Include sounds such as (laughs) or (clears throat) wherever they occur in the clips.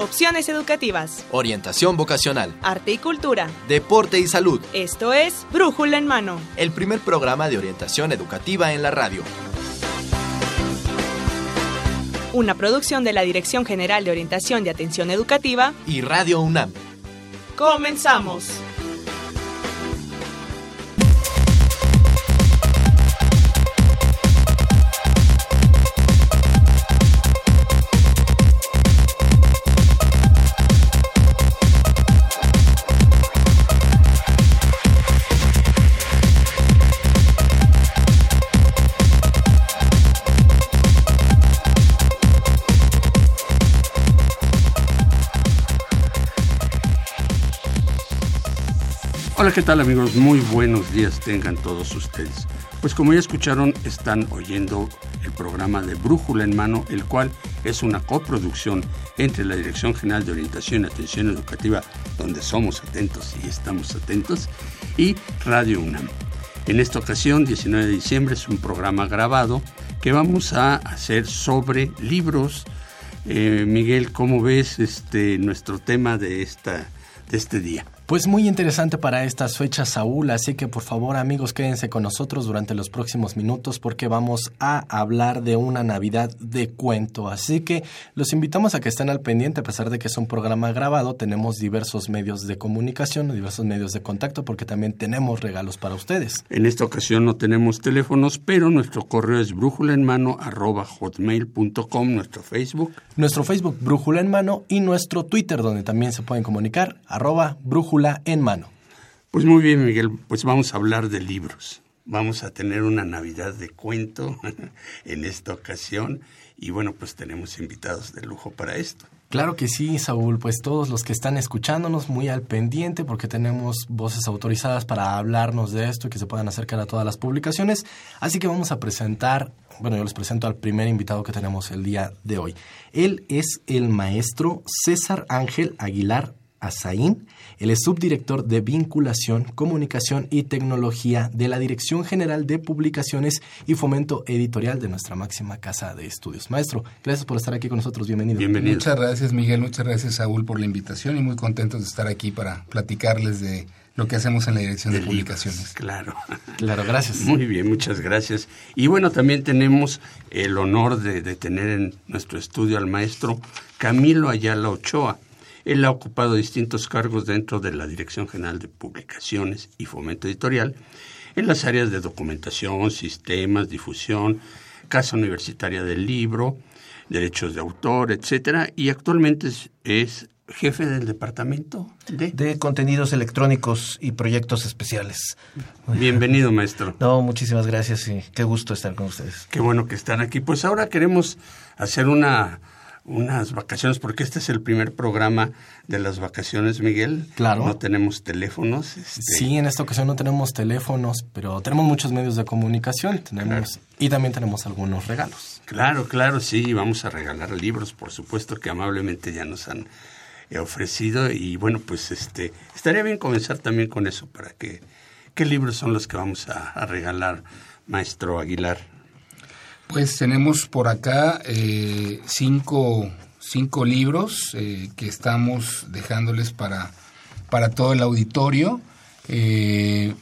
opciones educativas, orientación vocacional, arte y cultura, deporte y salud. Esto es Brújula en Mano, el primer programa de orientación educativa en la radio. Una producción de la Dirección General de Orientación de Atención Educativa y Radio UNAM. Comenzamos. Hola, ¿qué tal amigos? Muy buenos días tengan todos ustedes. Pues como ya escucharon, están oyendo el programa de Brújula en Mano, el cual es una coproducción entre la Dirección General de Orientación y Atención Educativa, donde somos atentos y estamos atentos, y Radio UNAM. En esta ocasión, 19 de diciembre, es un programa grabado que vamos a hacer sobre libros. Eh, Miguel, ¿cómo ves este, nuestro tema de, esta, de este día? Pues muy interesante para estas fechas, Saúl, así que por favor amigos quédense con nosotros durante los próximos minutos porque vamos a hablar de una Navidad de cuento. Así que los invitamos a que estén al pendiente, a pesar de que es un programa grabado, tenemos diversos medios de comunicación, diversos medios de contacto porque también tenemos regalos para ustedes. En esta ocasión no tenemos teléfonos, pero nuestro correo es brújula en mano hotmail.com, nuestro Facebook. Nuestro Facebook Brújula en mano y nuestro Twitter donde también se pueden comunicar arroba brújula en mano. Pues muy bien, Miguel, pues vamos a hablar de libros. Vamos a tener una Navidad de cuento (laughs) en esta ocasión y bueno, pues tenemos invitados de lujo para esto. Claro que sí, Saúl, pues todos los que están escuchándonos muy al pendiente porque tenemos voces autorizadas para hablarnos de esto y que se puedan acercar a todas las publicaciones. Así que vamos a presentar, bueno, yo les presento al primer invitado que tenemos el día de hoy. Él es el maestro César Ángel Aguilar Azaín. Él es subdirector de Vinculación, Comunicación y Tecnología de la Dirección General de Publicaciones y Fomento Editorial de nuestra máxima casa de estudios. Maestro, gracias por estar aquí con nosotros. Bienvenido. Bienvenido. Muchas gracias, Miguel. Muchas gracias, Saúl, por la invitación y muy contentos de estar aquí para platicarles de lo que hacemos en la Dirección de, Publicaciones. claro. Claro, gracias. Muy bien, muchas gracias. Y bueno, también tenemos el honor de, de tener en nuestro estudio al maestro Camilo Ayala Ochoa. Él ha ocupado distintos cargos dentro de la Dirección General de Publicaciones y Fomento Editorial en las áreas de documentación, sistemas, difusión, Casa Universitaria del Libro, derechos de autor, etcétera, y actualmente es, jefe del departamento de... de contenidos electrónicos y proyectos especiales. Bienvenido, maestro. No, muchísimas gracias y qué gusto estar con ustedes. Qué bueno que están aquí. Pues ahora queremos hacer una unas vacaciones, porque este es el primer programa de las vacaciones, Miguel. Claro. No tenemos teléfonos. Este... Sí, en esta ocasión no tenemos teléfonos, pero tenemos muchos medios de comunicación. Tenemos claro. y también tenemos algunos regalos. Claro, claro, sí, vamos a regalar libros, por supuesto que amablemente ya nos han eh, ofrecido y bueno, pues este estaría bien comenzar también con eso para que qué libros son los que vamos a, a regalar, maestro Aguilar. Pues tenemos por acá eh, cinco, cinco, libros eh, que estamos dejándoles para, para todo el auditorio. Eh,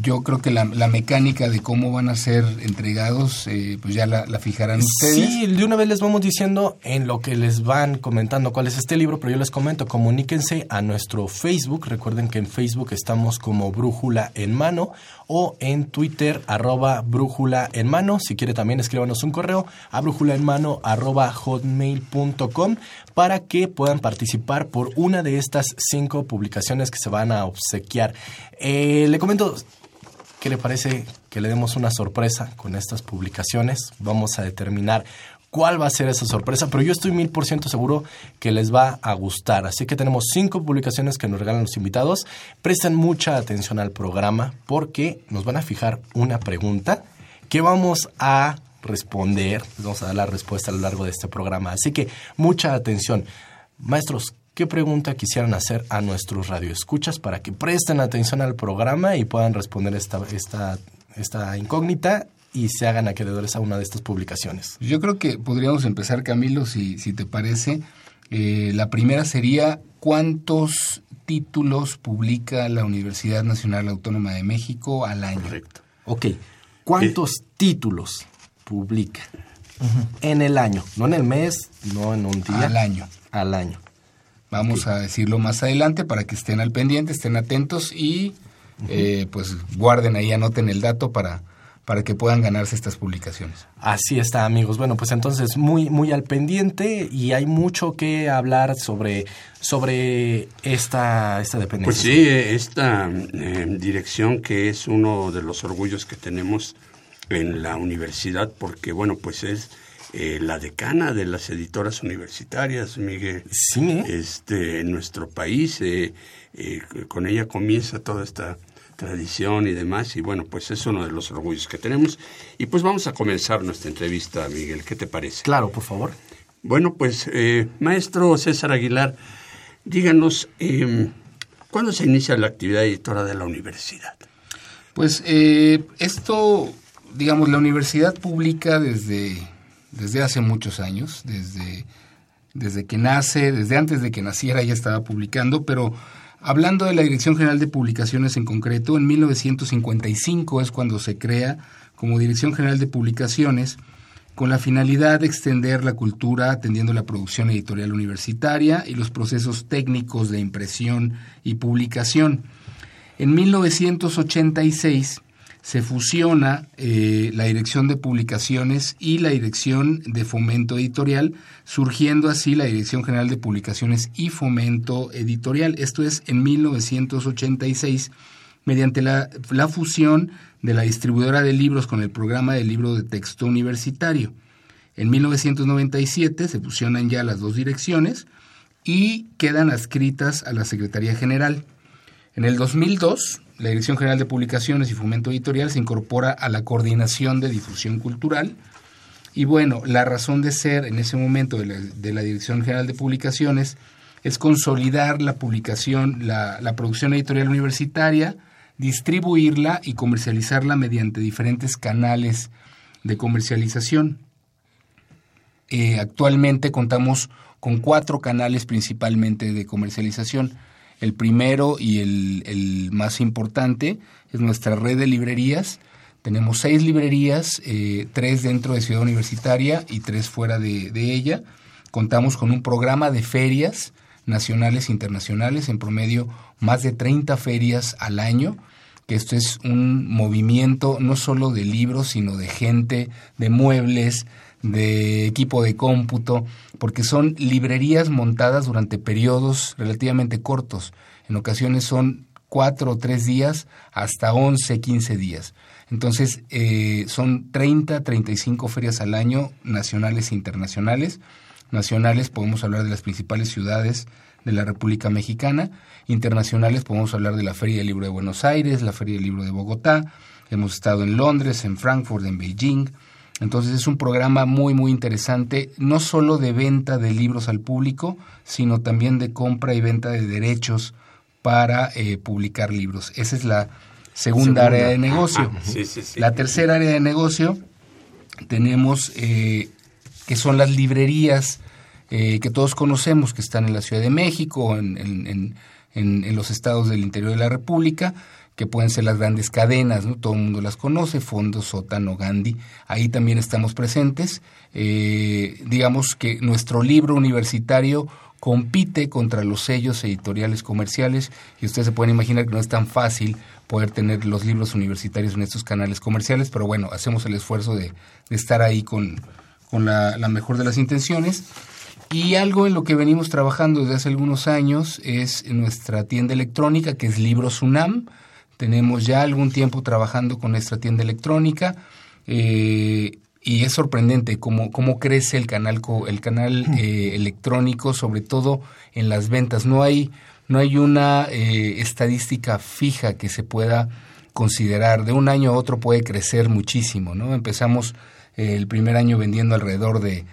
yo creo que la, mecánica de cómo van a ser entregados, eh, pues ya la, la, fijarán ustedes. Sí, de una vez les vamos diciendo en lo que les van comentando cuál es este libro, pero yo les comento, comuníquense a nuestro Facebook. Recuerden que en Facebook estamos como Brújula en Mano o en Twitter arroba Brújula en Mano. Si quiere también escríbanos un correo a brújula en mano arroba hotmail.com para que puedan participar por una de estas cinco publicaciones que se van a obsequiar. Eh, le comento, ¿Qué le parece que le demos una sorpresa con estas publicaciones? Vamos a determinar cuál va a ser esa sorpresa, pero yo estoy mil por ciento seguro que les va a gustar. Así que tenemos cinco publicaciones que nos regalan los invitados. Presten mucha atención al programa porque nos van a fijar una pregunta que vamos a responder. Les vamos a dar la respuesta a lo largo de este programa. Así que mucha atención. Maestros, ¿Qué pregunta quisieran hacer a nuestros radioescuchas para que presten atención al programa y puedan responder esta, esta, esta incógnita y se hagan acreedores a una de estas publicaciones? Yo creo que podríamos empezar, Camilo, si, si te parece, Eh, la primera sería cuántos títulos publica la Universidad Nacional Autónoma de México al año. Correcto. Ok. ¿Cuántos títulos publica en el año? No en el mes, no en un día. Al año. Al año. Vamos a decirlo más adelante para que estén al pendiente, estén atentos y eh, pues guarden ahí, anoten el dato para, para que puedan ganarse estas publicaciones. Así está, amigos. Bueno, pues entonces muy, muy al pendiente y hay mucho que hablar sobre, sobre esta, esta dependencia. Pues sí, esta eh, dirección que es uno de los orgullos que tenemos en la universidad, porque bueno, pues es eh, la decana de las editoras universitarias, Miguel. Sí. Este, en nuestro país, eh, eh, con ella comienza toda esta tradición y demás, y bueno, pues es uno de los orgullos que tenemos. Y pues vamos a comenzar nuestra entrevista, Miguel, ¿qué te parece? Claro, por favor. Bueno, pues, eh, maestro César Aguilar, díganos, eh, ¿cuándo se inicia la actividad editora de la universidad? Pues eh, esto, digamos, la universidad publica desde, desde hace muchos años, desde, desde que nace, desde antes de que naciera ya estaba publicando, pero hablando de la Dirección General de Publicaciones en concreto, en 1955 es cuando se crea como Dirección General de Publicaciones con la finalidad de extender la cultura atendiendo la producción editorial universitaria y los procesos técnicos de impresión y publicación. En 1986 se fusiona eh, la dirección de publicaciones y la dirección de fomento editorial, surgiendo así la Dirección General de Publicaciones y Fomento Editorial. Esto es en 1986, mediante la, la fusión de la distribuidora de libros con el programa de libro de texto universitario. En 1997 se fusionan ya las dos direcciones y quedan adscritas a la Secretaría General. En el 2002, la Dirección General de Publicaciones y Fomento Editorial se incorpora a la Coordinación de Difusión Cultural. Y bueno, la razón de ser en ese momento de la, Dirección General de Publicaciones es consolidar la publicación, la, la producción editorial universitaria, distribuirla y comercializarla mediante diferentes canales de comercialización. Eh, actualmente contamos con cuatro canales principalmente de comercialización. El primero y el, más importante es nuestra red de librerías. Tenemos seis librerías, eh, tres dentro de Ciudad Universitaria y tres fuera de, de, ella. Contamos con un programa de ferias nacionales e internacionales, en promedio más de 30 ferias al año, que esto es un movimiento no solo de libros, sino de gente, de muebles, de equipo de cómputo, porque son librerías montadas durante periodos relativamente cortos. En ocasiones son cuatro o tres días hasta 11, 15 días. Entonces, eh, son 30, 35 ferias al año, nacionales e internacionales. Nacionales podemos hablar de las principales ciudades de la República Mexicana. Internacionales podemos hablar de la Feria del Libro de Buenos Aires, la Feria del Libro de Bogotá. Hemos estado en Londres, en Frankfurt, en Beijing. Entonces es un programa muy, muy interesante, no solo de venta de libros al público, sino también de compra y venta de derechos para eh, publicar libros. Esa es la segunda, segunda. área de negocio. Ah, sí, sí, sí. La tercera área de negocio tenemos eh, que son las librerías eh, que todos conocemos, que están en la Ciudad de México, en, en, en, en los estados del interior de la República, que pueden ser las grandes cadenas, ¿no? Todo el mundo las conoce, Fondo, Sótano, Gandhi, ahí también estamos presentes. Eh, digamos que nuestro libro universitario compite contra los sellos editoriales comerciales y ustedes se pueden imaginar que no es tan fácil poder tener los libros universitarios en estos canales comerciales, pero bueno, hacemos el esfuerzo de, estar ahí con, con la, la mejor de las intenciones. Y algo en lo que venimos trabajando desde hace algunos años es nuestra tienda electrónica, que es Libros UNAM, tenemos ya algún tiempo trabajando con nuestra tienda electrónica eh, y es sorprendente cómo, cómo crece el canal, el canal eh, electrónico, sobre todo en las ventas. No hay, no hay una eh, estadística fija que se pueda considerar. De un año a otro puede crecer muchísimo. ¿no? Empezamos el primer año vendiendo alrededor de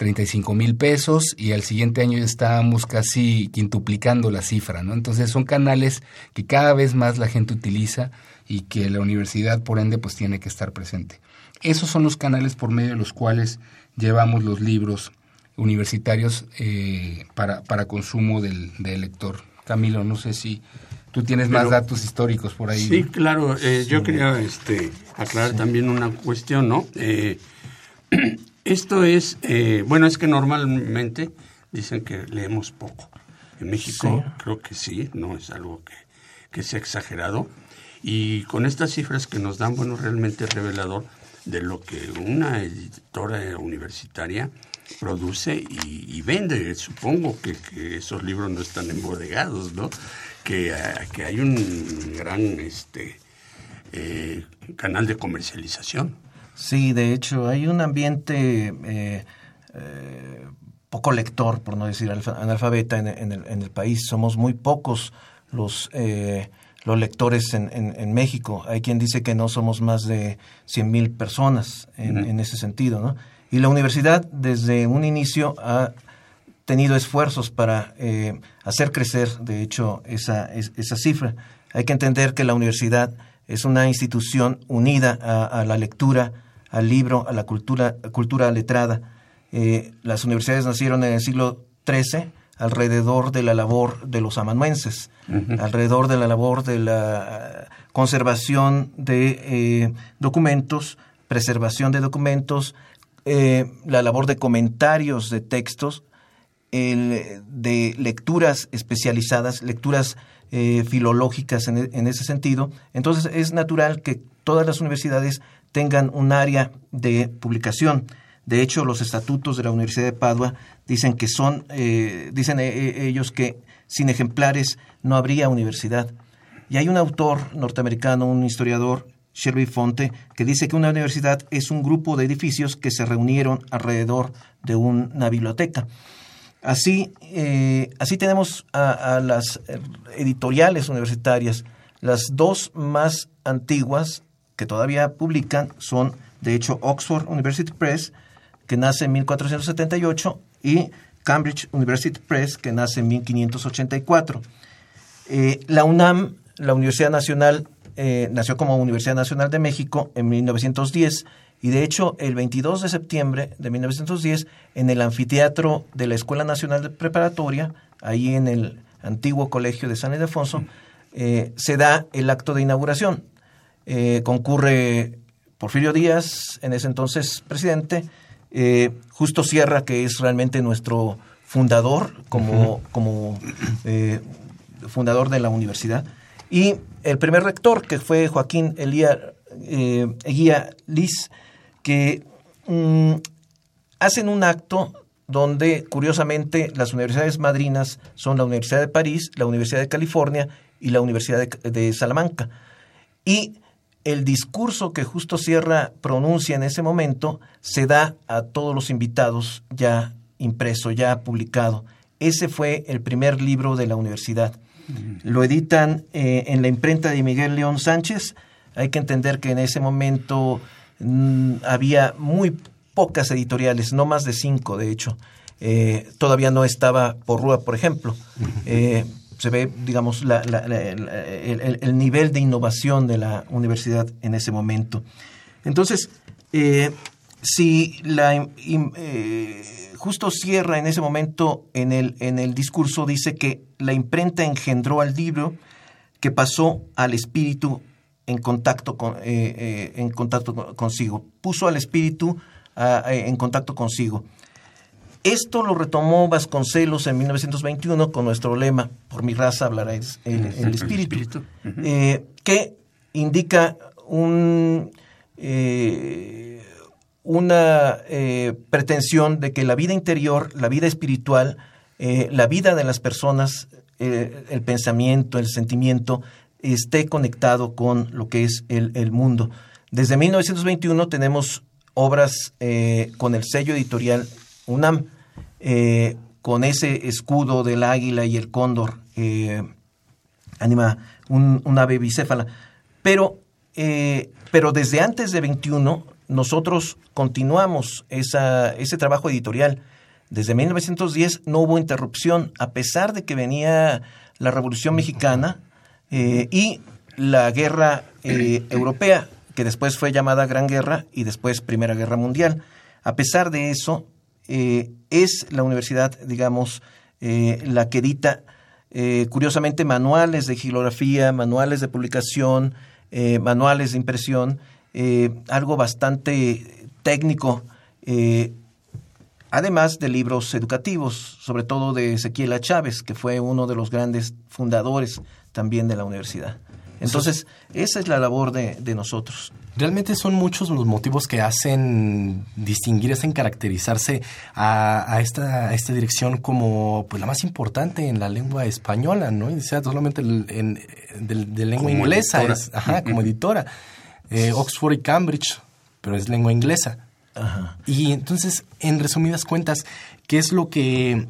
35 mil pesos y al siguiente año ya estábamos casi quintuplicando la cifra, ¿no? Entonces son canales que cada vez más la gente utiliza y que la universidad por ende pues tiene que estar presente. Esos son los canales por medio de los cuales llevamos los libros universitarios eh, para, para consumo del, del lector. Camilo, no sé si tú tienes más datos históricos por ahí. Sí, claro. Eh, yo quería este, aclarar también una cuestión, ¿no? Eh, (clears throat) esto es, eh, bueno, es que normalmente dicen que leemos poco. En México creo que sí, no es algo que, que sea exagerado. Y con estas cifras que nos dan, bueno, realmente es revelador de lo que una editora universitaria produce y, vende. Supongo que, que, esos libros no están embodegados, ¿no? Que, que hay un gran este, eh, canal de comercialización. Sí, de hecho, hay un ambiente eh, eh, poco lector, por no decir analfabeta, en, en, el, en el, país. Somos muy pocos los, eh, los lectores en, en, México. Hay quien dice que no somos más de 100 mil personas en, uh -huh. en ese sentido, ¿no? Y la universidad desde un inicio ha tenido esfuerzos para eh, hacer crecer, de hecho, esa, esa cifra. Hay que entender que la universidad es una institución unida a, a la lectura, al libro, a la cultura, cultura letrada. Eh, las universidades nacieron en el siglo XIII alrededor de la labor de los amanuenses, uh -huh. alrededor de la labor de la conservación de eh, documentos, preservación de documentos, eh, la labor de comentarios de textos, el, de lecturas especializadas, lecturas eh, filológicas en, en, ese sentido. Entonces es natural que todas las universidades tengan un área de publicación. De hecho, los estatutos de la Universidad de Padua dicen que son, eh, dicen eh, ellos que sin ejemplares no habría universidad. Y hay un autor norteamericano, un historiador, Shelby Fonte, que dice que una universidad es un grupo de edificios que se reunieron alrededor de una biblioteca. Así, eh, así tenemos a, las editoriales universitarias. Las dos más antiguas que todavía publican son, de hecho, Oxford University Press, que nace en 1478, y Cambridge University Press, que nace en 1584. Eh, la UNAM, la Universidad Nacional, eh, nació como Universidad Nacional de México en 1910 y de hecho el 22 de septiembre de 1910 en el anfiteatro de la Escuela Nacional de Preparatoria, ahí en el antiguo colegio de San Ildefonso, eh, se da el acto de inauguración. Eh, concurre Porfirio Díaz, en ese entonces presidente, eh, Justo Sierra, que es realmente nuestro fundador como, uh -huh. como eh, fundador de la universidad, y el primer rector, que fue Joaquín Elía, Eguía Liz, que mm, hacen un acto donde, curiosamente, las universidades madrinas son la Universidad de París, la Universidad de California y la Universidad de, de Salamanca. Y el discurso que Justo Sierra pronuncia en ese momento se da a todos los invitados ya impreso, ya publicado. Ese fue el primer libro de la universidad. Lo editan eh, en la imprenta de Miguel León Sánchez. Hay que entender que en ese momento mmm, había muy pocas editoriales, no más de cinco, de hecho. Eh, todavía no estaba Porrúa, por ejemplo. Eh, se ve, digamos, la, el, el, nivel de innovación de la universidad en ese momento. Entonces, eh, si la eh, justo cierra en ese momento en el, en el discurso, dice que la imprenta engendró al libro que pasó al espíritu en contacto, con, eh, en contacto consigo, puso al espíritu en contacto consigo. Esto lo retomó Vasconcelos en 1921 con nuestro lema, por mi raza hablará el, el, el espíritu, eh, que indica un, eh, una eh, pretensión de que la vida interior, la vida espiritual, la vida de las personas, el pensamiento, el sentimiento, esté conectado con lo que es el, el mundo. Desde 1921 tenemos obras eh, con el sello editorial UNAM, eh, con ese escudo del águila y el cóndor, eh, anima un, ave bicéfala. Pero, eh, pero desde antes de 21, nosotros continuamos esa, ese trabajo editorial. Desde 1910 no hubo interrupción, a pesar de que venía la Revolución Mexicana y la Guerra Europea, que después fue llamada Gran Guerra y después Primera Guerra Mundial. A pesar de eso, eh, es la universidad, digamos, eh, la que edita, eh, curiosamente, manuales de gilografía, manuales de publicación, manuales de impresión, algo bastante técnico, además de libros educativos, sobre todo de Ezequiel Chávez, que fue uno de los grandes fundadores también de la universidad. Entonces, esa es la labor de, nosotros. Realmente son muchos los motivos que hacen distinguir, hacen caracterizarse a, esta, esta dirección como pues, la más importante en la lengua española, ¿no? Y sea solamente en, de, lengua inglesa, ajá, (laughs) como editora. Eh, Oxford y Cambridge, pero es lengua inglesa. Ajá. Y entonces, en resumidas cuentas, ¿qué es lo que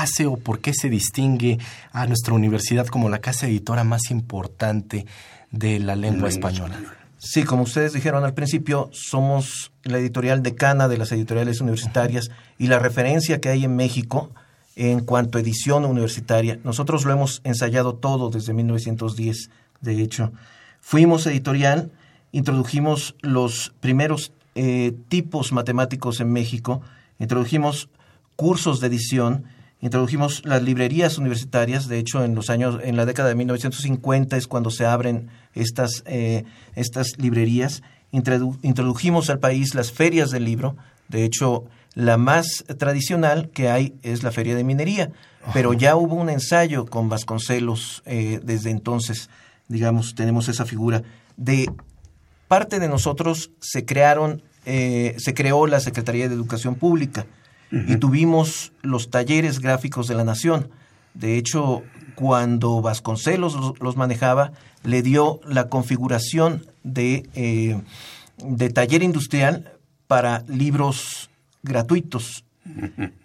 hace o por qué se distingue a nuestra universidad como la casa editora más importante de la lengua, española. Sí, como ustedes dijeron al principio, somos la editorial decana de las editoriales universitarias y la referencia que hay en México en cuanto a edición universitaria. Nosotros lo hemos ensayado todo desde 1910, de hecho. Fuimos editorial, introdujimos los primeros eh, tipos matemáticos en México, introdujimos cursos de edición introdujimos las librerías universitarias, de hecho en los años, en la década de 1950 es cuando se abren estas, eh, estas librerías, introdujimos al país las ferias del libro, de hecho la más tradicional que hay es la feria de minería, pero ya hubo un ensayo con Vasconcelos eh, desde entonces, digamos, tenemos esa figura. De parte de nosotros se crearon, eh, se creó la Secretaría de Educación Pública, y tuvimos los talleres gráficos de la Nación. De hecho, cuando Vasconcelos los, manejaba, le dio la configuración de, eh, de taller industrial para libros gratuitos.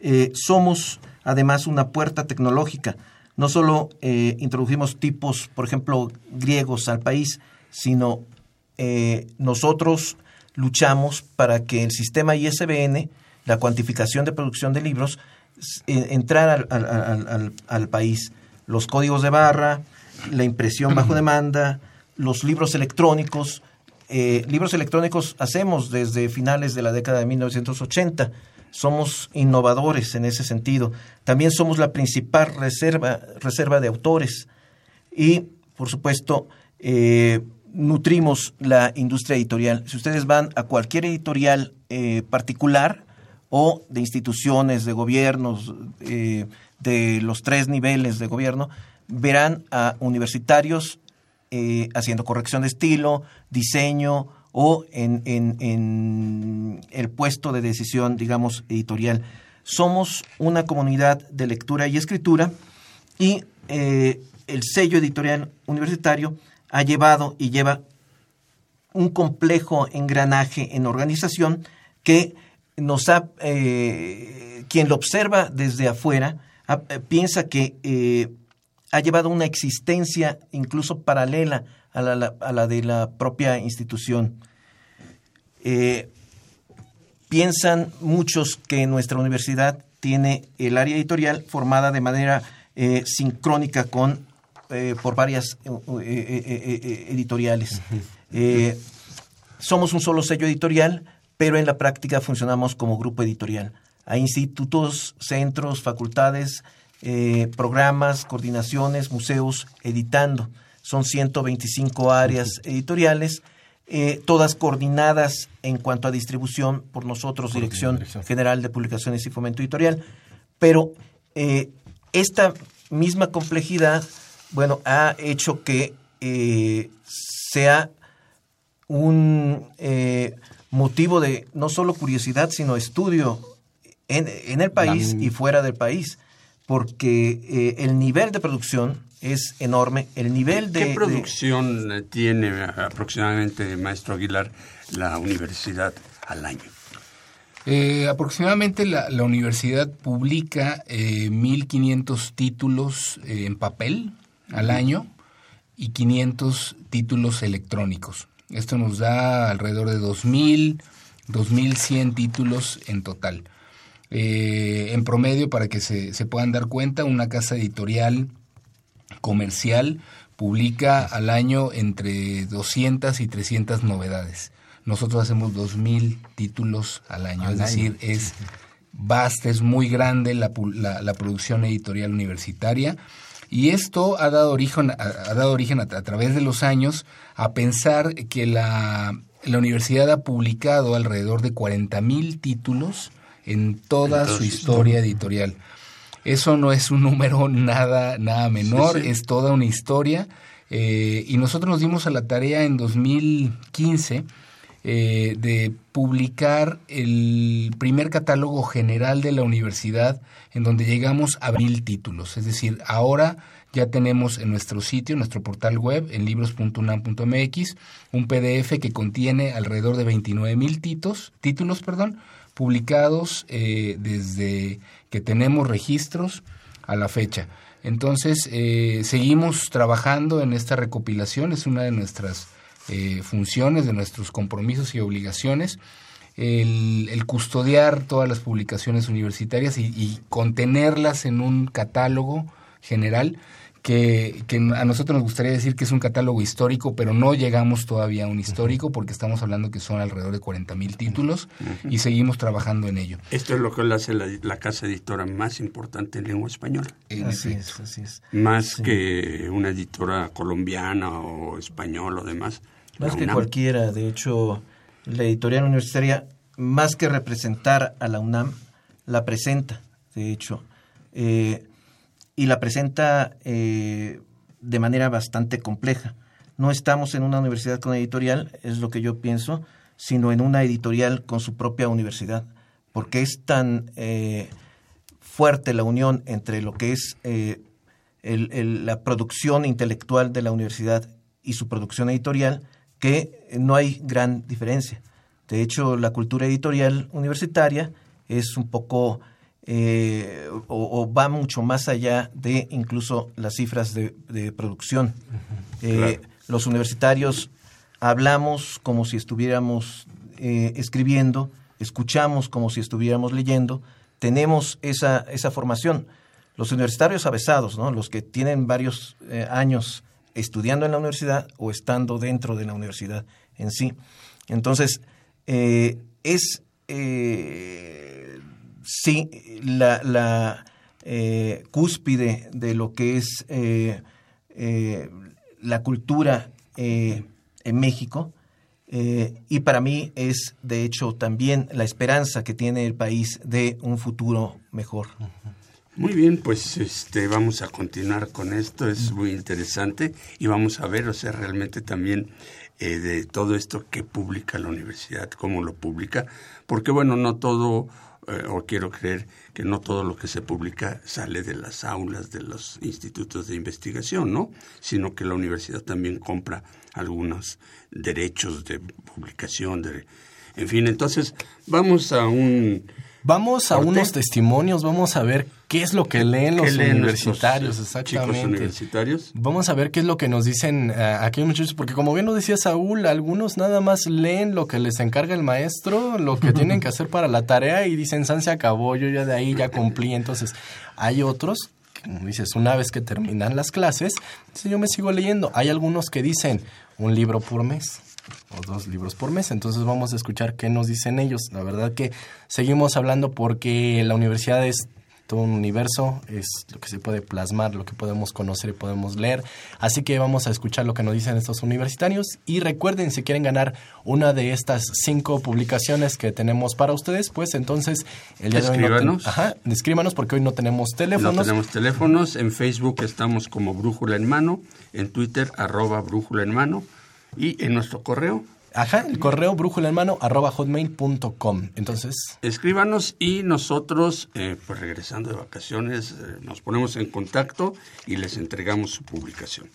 Eh, somos además una puerta tecnológica. No solo eh, introdujimos tipos, por ejemplo, griegos al país, sino nosotros luchamos para que el sistema ISBN la cuantificación de producción de libros, entrar al, país. Los códigos de barra, la impresión bajo demanda, los libros electrónicos. Eh, libros electrónicos hacemos desde finales de la década de 1980. Somos innovadores en ese sentido. También somos la principal reserva, reserva de autores. Y, por supuesto, eh, nutrimos la industria editorial. Si ustedes van a cualquier editorial eh, particular, o de instituciones de gobiernos eh, de los tres niveles de gobierno, verán a universitarios eh, haciendo corrección de estilo, diseño o en, en, el puesto de decisión, digamos, editorial. Somos una comunidad de lectura y escritura y eh, el sello editorial universitario ha llevado y lleva un complejo engranaje en organización que nos ha, eh, quien lo observa desde afuera, eh, piensa que eh, ha llevado una existencia incluso paralela a la, de la propia institución. piensan muchos que nuestra universidad tiene el área editorial formada de manera sincrónica con por varias editoriales. somos un solo sello editorial, pero en la práctica funcionamos como grupo editorial. Hay institutos, centros, facultades, eh, programas, coordinaciones, museos, editando. Son 125 áreas editoriales, eh, todas coordinadas en cuanto a distribución por nosotros, Dirección, General de Publicaciones y Fomento Editorial. Pero eh, esta misma complejidad, bueno, ha hecho que sea un motivo de no solo curiosidad, sino estudio en, en el país y fuera del país, porque eh, el nivel de producción es enorme. El nivel de... ¿Qué producción tiene aproximadamente, maestro Aguilar, la universidad al año? Eh, aproximadamente la, la, universidad publica eh, 1.500 títulos eh, en papel al año y 500 títulos electrónicos. Esto nos da alrededor de 2.000, 2.100 títulos en total. Eh, en promedio, para que se, se puedan dar cuenta, una casa editorial comercial publica al año entre 200 y 300 novedades. Nosotros hacemos 2.000 títulos al año, es decir, es vasta, es muy grande la, la, producción editorial universitaria. Y esto ha dado origen, ha dado origen a, través de los años a pensar que la, la universidad ha publicado alrededor de 40 mil títulos en toda su historia editorial. Eso no es un número (laughs) nada, nada menor, es toda una historia. Eh, y nosotros nos dimos a la tarea en 2015 eh, de publicar el primer catálogo general de la universidad en donde llegamos a mil títulos. Es decir, ahora ya tenemos en nuestro sitio, en nuestro portal web, en libros.unam.mx, un PDF que contiene alrededor de 29 mil títulos, títulos perdón, publicados eh, desde que tenemos registros a la fecha. Entonces, eh, seguimos trabajando en esta recopilación, es una de nuestras eh, funciones, de nuestros compromisos y obligaciones, el, custodiar todas las publicaciones universitarias y, contenerlas en un catálogo general que, a nosotros nos gustaría decir que es un catálogo histórico, pero no llegamos todavía a un histórico porque estamos hablando que son alrededor de 40 mil títulos y seguimos trabajando en ello. Esto es lo que hace la, casa editora más importante en lengua española. así es, así es. Más que una editora colombiana o española o demás. Más que cualquiera, de hecho, la editorial universitaria, más que representar a la UNAM, la presenta, de hecho. Eh, y la presenta eh, de manera bastante compleja. No estamos en una universidad con editorial, es lo que yo pienso, sino en una editorial con su propia universidad, porque es tan eh, fuerte la unión entre lo que es eh, la producción intelectual de la universidad y su producción editorial que no hay gran diferencia. De hecho, la cultura editorial universitaria es un poco eh, o, va mucho más allá de incluso las cifras de, producción. Eh, los universitarios hablamos como si estuviéramos eh, escribiendo, escuchamos como si estuviéramos leyendo, tenemos esa, esa formación. Los universitarios avesados, ¿no? los que tienen varios años estudiando en la universidad o estando dentro de la universidad en sí. Entonces, es sí, la, eh, cúspide de lo que es eh, eh, la cultura en México. y para mí es, de hecho, también la esperanza que tiene el país de un futuro mejor. Muy bien, pues este, vamos a continuar con esto, es muy interesante y vamos a ver, o sea, realmente también de todo esto que publica la universidad, cómo lo publica, porque bueno, no todo eh, o quiero creer que no todo lo que se publica sale de las aulas de los institutos de investigación, ¿no? Sino que la universidad también compra algunos derechos de publicación, de, en fin, entonces vamos a un Vamos a unos testimonios, vamos a ver qué es lo que leen los universitarios, exactamente. universitarios. Vamos a ver qué es lo que nos dicen uh, aquellos muchachos, porque como bien nos decía Saúl, algunos nada más leen lo que les encarga el maestro, lo que tienen que hacer para la tarea y dicen, San se acabó, yo ya de ahí ya cumplí. Entonces, hay otros como dices, una vez que terminan las clases, yo me sigo leyendo. Hay algunos que dicen un libro por mes o dos libros por mes. Entonces vamos a escuchar qué nos dicen ellos. La verdad que seguimos hablando porque la universidad es todo un universo, es lo que se puede plasmar, lo que podemos conocer y podemos leer. Así que vamos a escuchar lo que nos dicen estos universitarios. Y recuerden, si quieren ganar una de estas cinco publicaciones que tenemos para ustedes, pues entonces el día de hoy ajá, escríbanos porque hoy no tenemos teléfonos. No tenemos teléfonos. En Facebook estamos como Brújula en Mano, en Twitter arroba Brújula en Mano y en nuestro correo. Ajá, el correo brújula en mano arroba hotmail.com. Entonces. Escríbanos y nosotros, eh, pues regresando de vacaciones, eh, nos ponemos en contacto y les entregamos su publicación.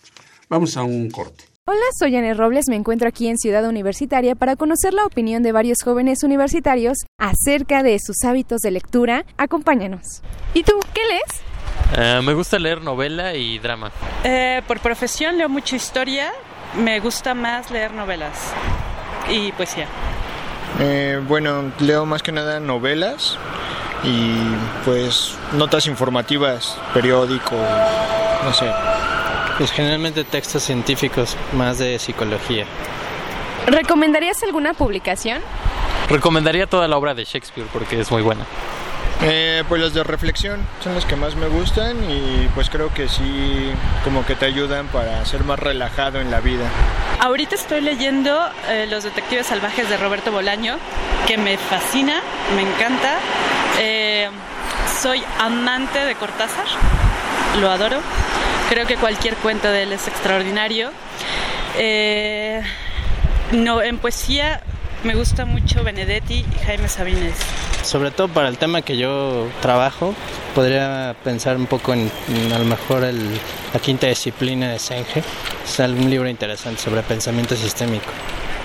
Vamos a un corte. Hola, soy Anne Robles, me encuentro aquí en Ciudad Universitaria para conocer la opinión de varios jóvenes universitarios acerca de sus hábitos de lectura. Acompáñanos. ¿Y tú, qué lees? Eh, me gusta leer novela y drama. por profesión leo mucha historia, me gusta más leer novelas y poesía. Eh, bueno, leo más que nada novelas y pues notas informativas, periódico, no sé. Pues generalmente textos científicos, más de psicología. ¿Recomendarías alguna publicación? Recomendaría toda la obra de Shakespeare porque es muy buena. Eh, pues las de reflexión son las que más me gustan y pues creo que sí como que te ayudan para ser más relajado en la vida. Ahorita estoy leyendo eh, Los Detectives Salvajes de Roberto Bolaño, que me fascina, me encanta. Eh, soy amante de Cortázar, lo adoro. Creo que cualquier cuento de él es extraordinario. No, en poesía me gusta mucho Benedetti y Jaime Sabines. Sobre todo para el tema que yo trabajo, podría pensar un poco en, en a lo mejor el, la quinta disciplina de Senge. Es un libro interesante sobre pensamiento sistémico.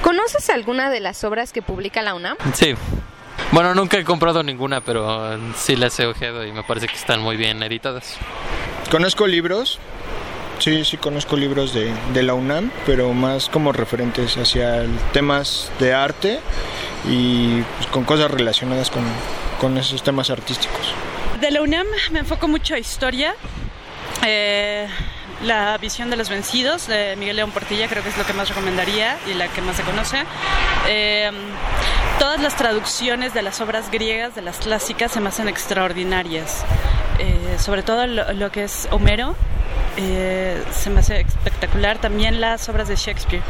¿Conoces alguna de las obras que publica la UNAM? Sí. Bueno, nunca he comprado ninguna, pero sí las he ojeado y me parece que están muy bien editadas. Conozco libros, sí, sí conozco libros de, de la UNAM, pero más como referentes hacia temas de arte y pues, con cosas relacionadas con, con esos temas artísticos. De la UNAM me enfoco mucho a historia. Eh, la visión de los vencidos de Miguel León Portilla creo que es lo que más recomendaría y la que más se conoce. Eh, todas las traducciones de las obras griegas, de las clásicas, se me hacen extraordinarias. Eh, sobre todo lo, lo que es Homero, eh, se me hace espectacular. También las obras de Shakespeare.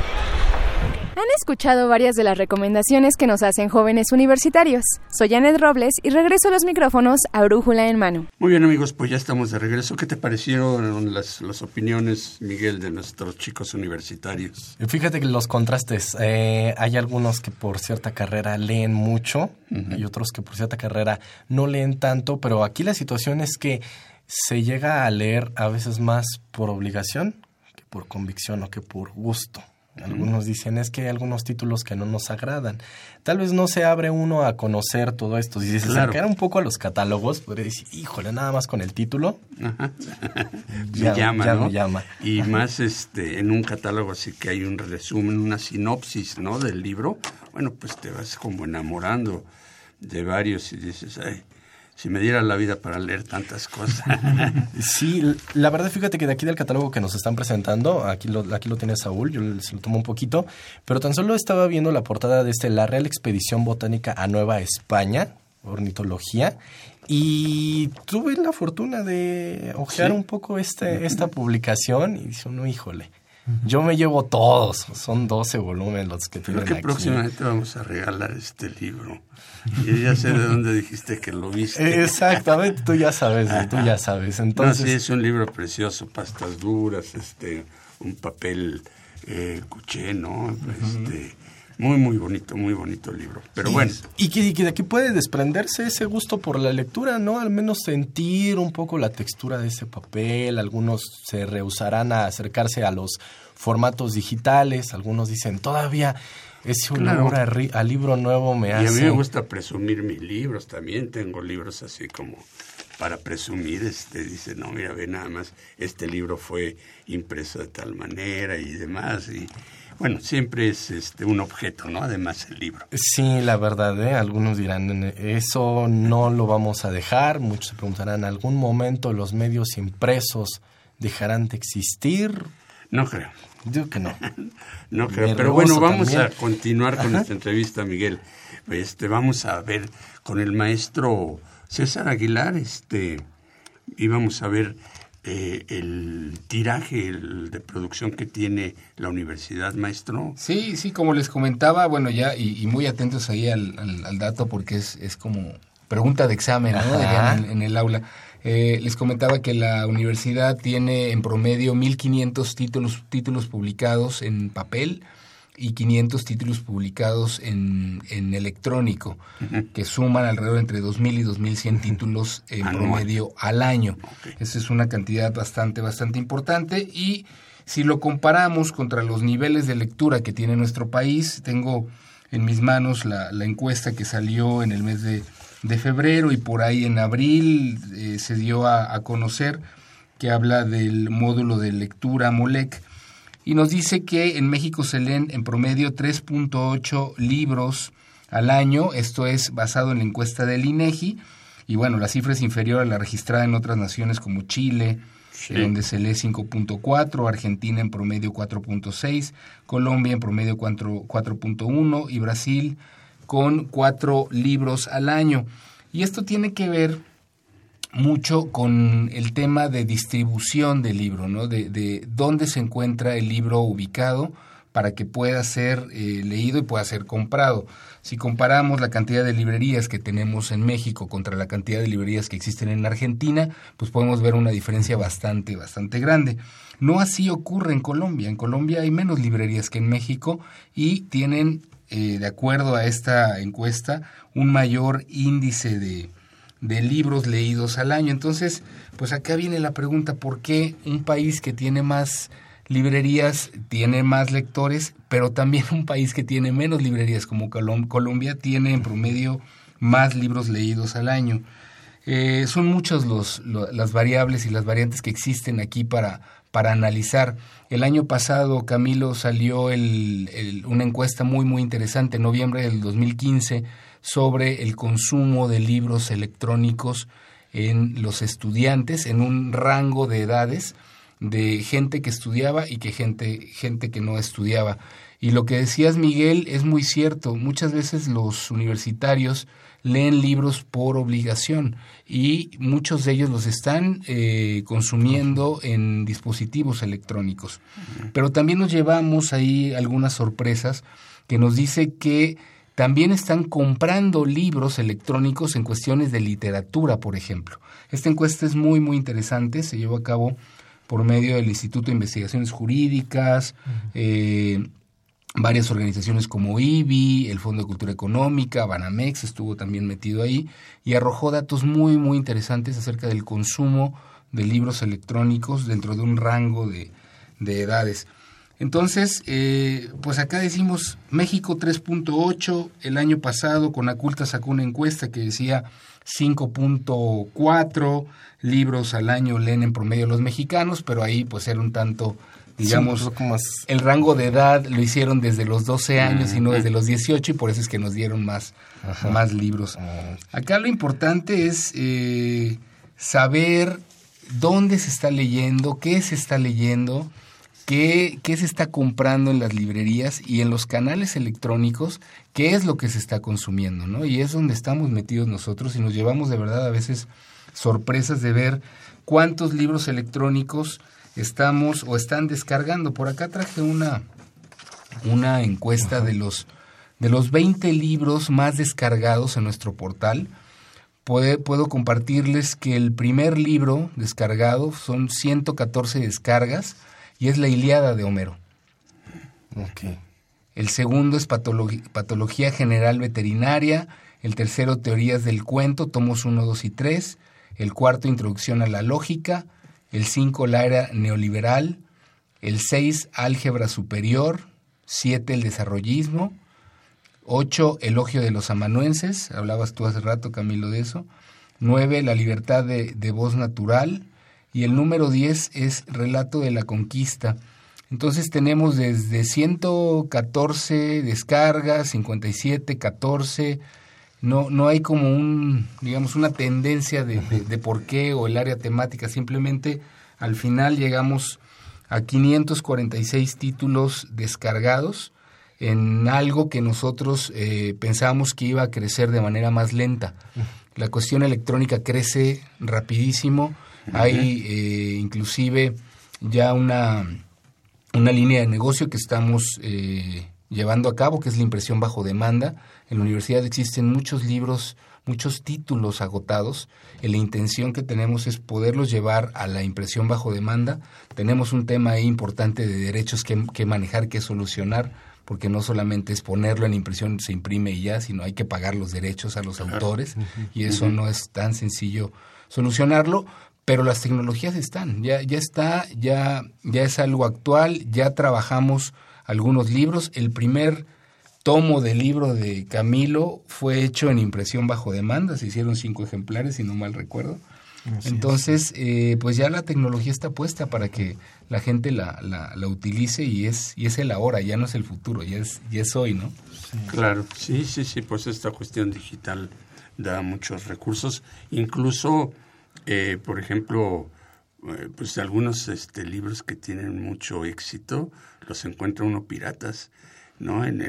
Han escuchado varias de las recomendaciones que nos hacen jóvenes universitarios. Soy Janet Robles y regreso los micrófonos a Brújula en mano. Muy bien amigos, pues ya estamos de regreso. ¿Qué te parecieron las, las opiniones, Miguel, de nuestros chicos universitarios? Fíjate que los contrastes, eh, hay algunos que por cierta carrera leen mucho, hay otros que por cierta carrera no leen tanto, pero aquí la situación es que se llega a leer a veces más por obligación que por convicción o que por gusto. Algunos dicen es que hay algunos títulos que no nos agradan. Tal vez no se abre uno a conocer todo esto. Si se Claro. acercara un poco a los catálogos, podría decir, híjole, nada más con el título. Ajá. (laughs) Ya- me llama, ya ¿no? me llama. Y más este en un catálogo así que hay un resumen, una sinopsis, ¿no? Del libro. Bueno, pues te vas como enamorando de varios y dices, ay, si me diera la vida para leer tantas cosas. (laughs) Sí, la verdad, fíjate que de aquí del catálogo que nos están presentando, aquí lo, aquí lo tiene Saúl, yo se lo tomo un poquito, pero tan solo estaba viendo la portada de este La Real Expedición Botánica a Nueva España, ornitología, y tuve la fortuna de ojear ¿Sí? un poco este, esta publicación y dice uno, híjole, yo me llevo todos, son 12 volúmenes los que Creo tienen que aquí. próximamente vamos a regalar este libro. (laughs) Y ya sé de dónde dijiste que lo viste. Exactamente, tú ya sabes, tú ya sabes. Entonces, no, sí, es un libro precioso, pastas duras, este, un papel eh, cuché, ¿no? Este, muy, muy bonito, muy bonito libro. Pero Y- bueno, Y que, y que de aquí puede desprenderse ese gusto por la lectura, ¿no? Al menos sentir un poco la textura de ese papel. Algunos se rehusarán a acercarse a los formatos digitales. Algunos dicen, todavía ese Claro. olor a, ri- a libro nuevo me y hace... a mí me gusta presumir mis libros también. Tengo libros así como para presumir. Este, dice, no, mira, ve nada más, este libro fue impreso de tal manera y demás. Y bueno, siempre es este un objeto, ¿no? Además el libro. Sí, la verdad, ¿eh? algunos dirán, eso no lo vamos a dejar. Muchos se preguntarán, ¿algún momento los medios impresos dejarán de existir? No creo. Digo que no. (laughs) No creo, pero bueno, vamos también. a continuar con Ajá. esta entrevista, Miguel. Este, vamos a ver con el maestro César Aguilar, este, y vamos a ver eh, el tiraje el de producción que tiene la universidad, maestro. Sí, sí, como les comentaba, bueno, ya, y, y muy atentos ahí al, al- al dato porque es, es como pregunta de examen, ¿no? En el aula. Eh, les comentaba que la universidad tiene en promedio 1.500 títulos, títulos publicados en papel y 500 títulos publicados en, en electrónico, que suman alrededor entre 2.000 y 2.100 títulos en Anual. promedio al año. Esa es una cantidad bastante, bastante importante y si lo comparamos contra los niveles de lectura que tiene nuestro país, tengo en mis manos la, la encuesta que salió en el mes de, de febrero y por ahí en abril eh, se dio a, a conocer que habla del módulo de lectura MOLEC y nos dice que en México se leen en promedio 3.8 libros al año, esto es basado en la encuesta del INEGI y bueno, la cifra es inferior a la registrada en otras naciones como Chile, Sí. donde se lee 5.4, Argentina en promedio 4.6, Colombia en promedio 4 4.1 y Brasil con 4 libros al año. Y esto tiene que ver mucho con el tema de distribución del libro, ¿no? De, de dónde se encuentra el libro ubicado para que pueda ser eh, leído y pueda ser comprado. Si comparamos la cantidad de librerías que tenemos en México contra la cantidad de librerías que existen en Argentina, pues podemos ver una diferencia bastante, bastante grande. No así ocurre en Colombia. En Colombia hay menos librerías que en México y tienen, eh, de acuerdo a esta encuesta, un mayor índice de, de libros leídos al año. Entonces, pues acá viene la pregunta, ¿por qué un país que tiene más librerías tiene más lectores, pero también un país que tiene menos librerías como Colombia tiene en promedio más libros leídos al año? Eh, son muchas los, las variables y las variantes que existen aquí para, para analizar. El año pasado, Camilo, salió el, una encuesta muy, muy interesante, en noviembre del 2015, sobre el consumo de libros electrónicos en los estudiantes en un rango de edades de gente que estudiaba y que gente, gente que no estudiaba. Y lo que decías, Miguel, es muy cierto. Muchas veces los universitarios leen libros por obligación y muchos de ellos los están eh, consumiendo en dispositivos electrónicos. Pero también nos llevamos ahí algunas sorpresas que nos dice que también están comprando libros electrónicos en cuestiones de literatura, por ejemplo. Esta encuesta es muy, muy interesante, se llevó a cabo por medio del Instituto de Investigaciones Jurídicas, eh, varias organizaciones como IBI, el Fondo de Cultura Económica, Banamex estuvo también metido ahí y arrojó datos muy, muy interesantes acerca del consumo de libros electrónicos dentro de un rango de, de edades. Entonces, eh, pues acá decimos México 3.8, el año pasado con Aculta sacó una encuesta que decía 5.4 libros al año leen en promedio los mexicanos, pero ahí pues era un tanto, digamos, el rango de edad lo hicieron desde los 12 años y no desde los 18 y por eso es que nos dieron más, más libros. Ah. Acá lo importante es eh, saber dónde se está leyendo, qué se está leyendo, qué, qué se está comprando en las librerías y en los canales electrónicos, qué es lo que se está consumiendo, ¿no? Y es donde estamos metidos nosotros y nos llevamos de verdad a veces sorpresas de ver cuántos libros electrónicos estamos o están descargando. Por acá traje una, una encuesta de los, de los 20 libros más descargados en nuestro portal. puedo compartirles que el primer libro descargado son 114 descargas y es la Iliada de Homero. El segundo es Patología General Veterinaria. El tercero, Teorías del Cuento, tomos 1, 2 y 3. El cuarto, Introducción a la Lógica. El cinco, La Era Neoliberal. El seis, Álgebra Superior. Siete, El Desarrollismo. Ocho, Elogio de los Amanuenses. Hablabas tú hace rato, Camilo, de eso. Nueve, La Libertad de, de Voz Natural y el número 10 es Relato de la Conquista. Entonces tenemos desde 114 descargas, 57, 14. No, no hay como un, digamos, una tendencia de, de, por qué o el área temática. Simplemente al final llegamos a 546 títulos descargados en algo que nosotros eh, pensábamos que iba a crecer de manera más lenta. La cuestión electrónica crece rapidísimo hay eh, inclusive ya una, una línea de negocio que estamos eh, llevando a cabo, que es la impresión bajo demanda. En la universidad existen muchos libros, muchos títulos agotados. la intención que tenemos es poderlos llevar a la impresión bajo demanda. Tenemos un tema ahí importante de derechos que, que manejar, que solucionar, porque no solamente es ponerlo en impresión, se imprime y ya, sino hay que pagar los derechos a los autores y eso no es tan sencillo solucionarlo, pero las tecnologías están, ya, ya está, ya, ya es algo actual, ya trabajamos algunos libros. El primer tomo del libro de Camilo fue hecho en impresión bajo demanda, se hicieron cinco ejemplares, si no mal recuerdo. Entonces, eh, pues ya la tecnología está puesta para que la gente la, la, la, utilice y es, y es el ahora, ya no es el futuro, ya es, ya es hoy, ¿no? Claro, sí, sí, sí, pues esta cuestión digital da muchos recursos, incluso eh, por ejemplo, eh, pues algunos este, libros que tienen mucho éxito los encuentra uno piratas ¿no? En,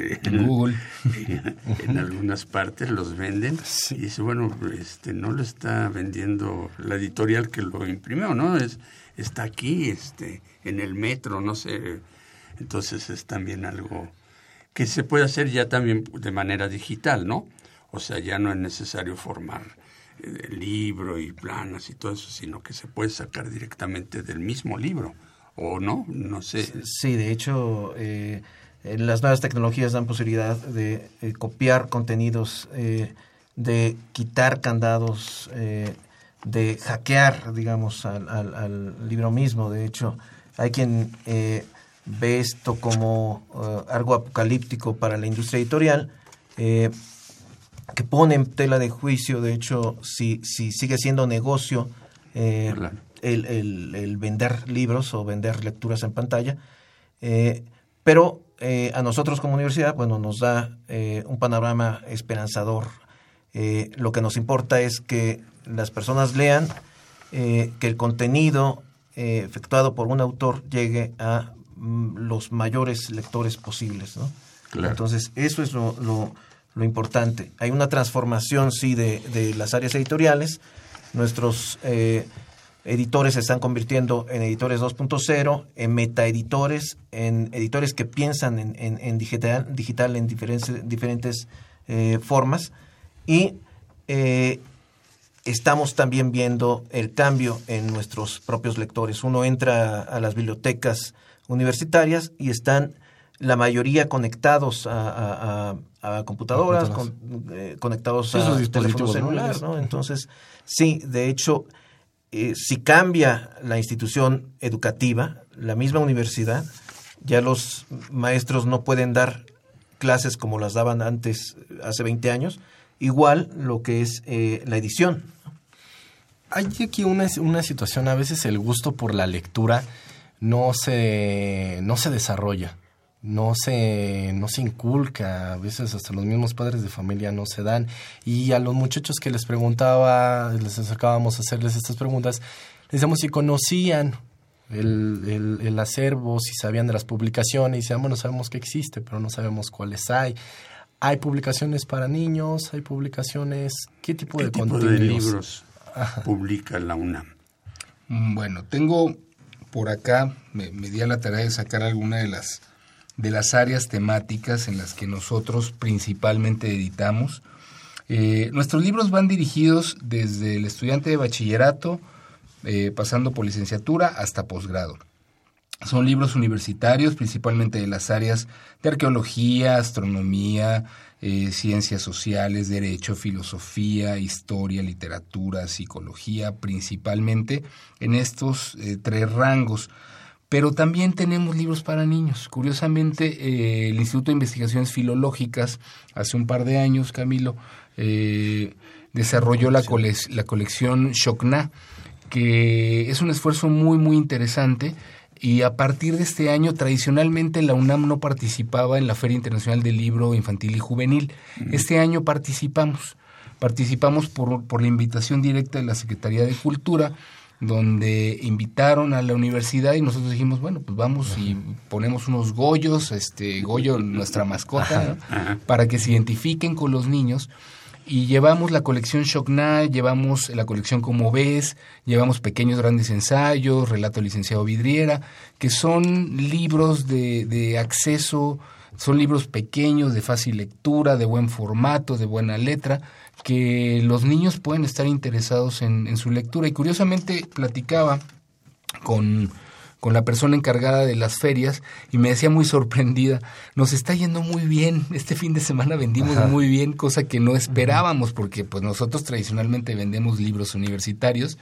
Google. (laughs) En, algunas partes los venden y dice, bueno, este no lo está vendiendo la editorial que lo imprimió, ¿no? Es, está aquí, este, en el metro, no sé. Entonces es también algo que se puede hacer ya también de manera digital, ¿no? O sea, ya no es necesario formar eh, libro y planas y todo eso, sino que se puede sacar directamente del mismo libro, ¿o no? No sé. Sí, de hecho, eh, las nuevas tecnologías dan posibilidad de eh, copiar contenidos, de quitar candados, de hackear, digamos, al, libro mismo. De hecho, hay quien ve esto como algo apocalíptico para la industria editorial que pone en tela de juicio, de hecho, si, si sigue siendo negocio eh, el, el, vender libros o vender lecturas en pantalla. Eh, pero eh, a nosotros como universidad, bueno, nos da un panorama esperanzador. lo que nos importa es que las personas lean, que el contenido efectuado por un autor llegue a mm, los mayores lectores posibles. ¿no? Entonces, eso es lo, lo lo importante. Hay una transformación, sí, de, de las áreas editoriales. Nuestros eh, editores se están convirtiendo en editores 2.0, en metaeditores, en editores que piensan en, en, digital, digital en diferentes, diferentes eh, formas. Y eh, estamos también viendo el cambio en nuestros propios lectores. Uno entra a las bibliotecas universitarias y están la mayoría conectados a, a, computadoras, eh, conectados a teléfonos celulares, ¿no? Entonces, sí, de hecho, eh, si cambia la institución educativa, la misma universidad, ya los maestros no pueden dar clases como las daban antes, hace 20 años, igual lo que es eh, la edición. Hay aquí una, una situación, a veces el gusto por la lectura no se, no se desarrolla no se, no se inculca, a veces hasta los mismos padres de familia no se dan. Y a los muchachos que les preguntaba, les acercábamos a hacerles estas preguntas, les decíamos si conocían el, el, acervo, si sabían de las publicaciones, y decían, bueno, sabemos que existe, pero no sabemos cuáles hay. Hay publicaciones para niños, hay publicaciones, ¿qué tipo ¿Qué de tipo de libros publica la UNAM? Mm, bueno, tengo por acá, me, me di a la tarea de sacar alguna de las de las áreas temáticas en las que nosotros principalmente editamos. Eh, nuestros libros van dirigidos desde el estudiante de bachillerato, eh, pasando por licenciatura hasta posgrado. Son libros universitarios, principalmente de las áreas de arqueología, astronomía, eh, ciencias sociales, derecho, filosofía, historia, literatura, psicología, principalmente en estos tres rangos pero también tenemos libros para niños. Curiosamente, eh, el Instituto de Investigaciones Filológicas, hace un par de años, Camilo, eh, desarrolló la, la colección Shokna, que es un esfuerzo muy, muy interesante. Y a partir de este año, tradicionalmente la UNAM no participaba en la Feria Internacional del Libro Infantil y Juvenil. Este año participamos. Participamos por, por la invitación directa de la Secretaría de Cultura donde invitaron a la universidad y nosotros dijimos, bueno, pues vamos y ponemos unos goyos, este Goyo, nuestra mascota, para que se identifiquen con los niños. Y llevamos la colección Shockna, llevamos la colección Como ves, llevamos pequeños grandes ensayos, relato licenciado Vidriera, que son libros de, de acceso, son libros pequeños, de fácil lectura, de buen formato, de buena letra, que los niños pueden estar interesados en, su lectura. Y curiosamente platicaba con, con la persona encargada de las ferias y me decía muy sorprendida, nos está yendo muy bien, este fin de semana vendimos muy bien, cosa que no esperábamos porque pues nosotros tradicionalmente vendemos libros universitarios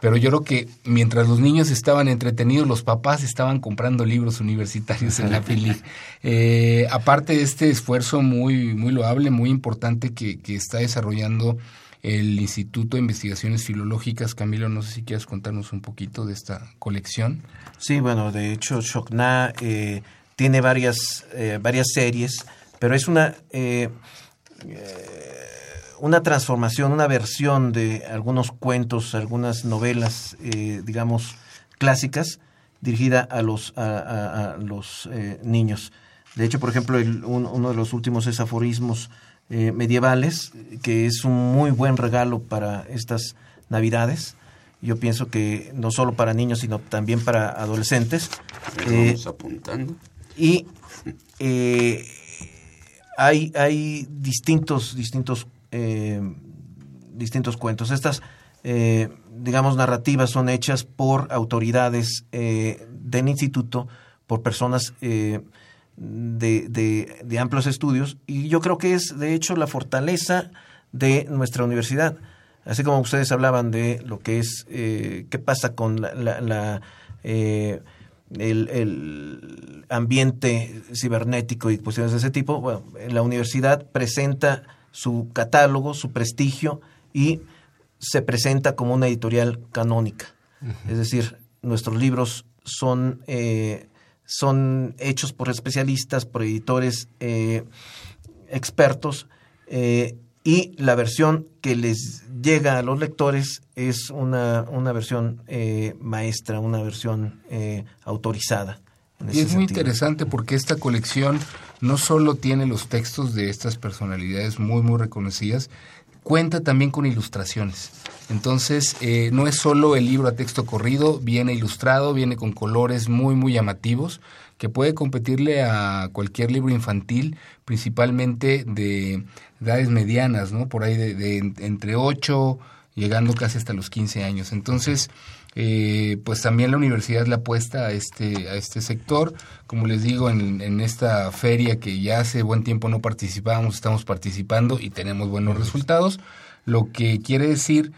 pero yo creo que mientras los niños estaban entretenidos, los papás estaban comprando libros universitarios en la (laughs) Fili. Eh, aparte de este esfuerzo muy, muy loable, muy importante que, que está desarrollando el Instituto de Investigaciones Filológicas. Camilo, no sé si quieres contarnos un poquito de esta colección. Sí, bueno, de hecho, Shokna eh, tiene varias, eh, varias series, pero es una... Eh, una transformación, una versión de algunos cuentos, algunas novelas, eh, digamos, clásicas, dirigida a los, a, los eh, niños. De hecho, por ejemplo, el- un- uno de los últimos es aforismos eh, medievales, que es un muy buen regalo para estas navidades. Yo pienso que no solo para niños, sino también para adolescentes. Vamos apuntando. y hay, hay distintos, distintos, eh, distintos cuentos. Estas, eh, digamos, narrativas son hechas por autoridades eh, del instituto, por personas eh, de, de- de amplios estudios, y yo creo que es, de hecho, la fortaleza de nuestra universidad. Así como ustedes hablaban de lo que es, eh, qué pasa con la, la- el, el ambiente cibernético y cuestiones de ese tipo, bueno, la universidad presenta su catálogo, su prestigio y se presenta como una editorial canónica. Es decir, nuestros libros son, eh, son hechos por especialistas, por editores eh, expertos, eh, y la versión que les llega a los lectores es una, una versión eh, maestra, una versión eh, autorizada. Y es muy interesante porque esta colección no solo tiene los textos de estas personalidades muy, muy reconocidas, cuenta también con ilustraciones. Entonces, eh, no es solo el libro a texto corrido, viene ilustrado, viene con colores muy, muy llamativos, que puede competirle a cualquier libro infantil, principalmente de edades medianas, ¿no? Por ahí de, de en- entre 8, llegando casi hasta los 15 años. Entonces, eh, pues también la universidad le apuesta a este, a este sector. Como les digo, en, en esta feria que ya hace buen tiempo no participábamos, estamos participando y tenemos buenos resultados, lo que quiere decir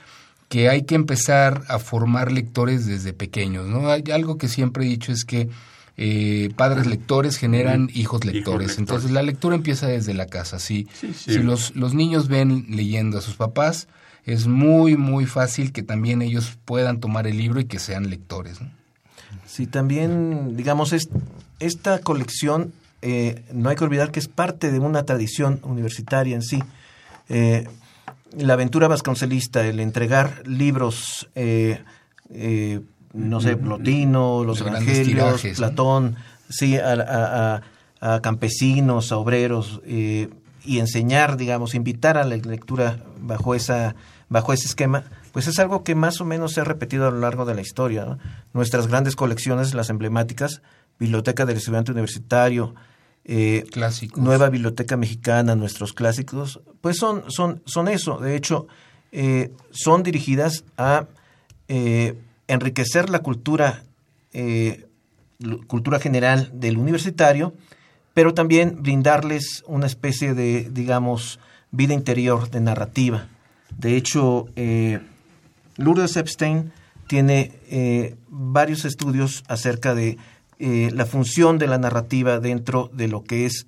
que hay que empezar a formar lectores desde pequeños. ¿no? Hay algo que siempre he dicho es que eh, padres lectores generan hijos lectores. Entonces la lectura empieza desde la casa. Si, Sí, sí. si los, los niños ven leyendo a sus papás, es muy, muy fácil que también ellos puedan tomar el libro y que sean lectores. ¿no? Sí, también, digamos, es, esta colección, eh, no hay que olvidar que es parte de una tradición universitaria en sí. Eh, la aventura vasconcelista, el entregar libros, eh, eh, no sé, Plotino, los Evangelios. Platón, sí, a, a- a- a campesinos, a obreros, eh, y enseñar, digamos, invitar a la lectura bajo esa bajo ese esquema, pues es algo que más o menos se ha repetido a lo largo de la historia. ¿no? Nuestras grandes colecciones, las emblemáticas, Biblioteca del Estudiante Universitario, eh, Clásicos. Nueva Biblioteca Mexicana, nuestros clásicos, pues son, son, son eso. De hecho, eh, son dirigidas a eh, enriquecer la cultura, eh, cultura general del universitario, pero también brindarles una especie de, digamos, vida interior, de narrativa. De hecho, eh, Lourdes Epstein tiene eh, varios estudios acerca de eh, la función de la narrativa dentro de lo que es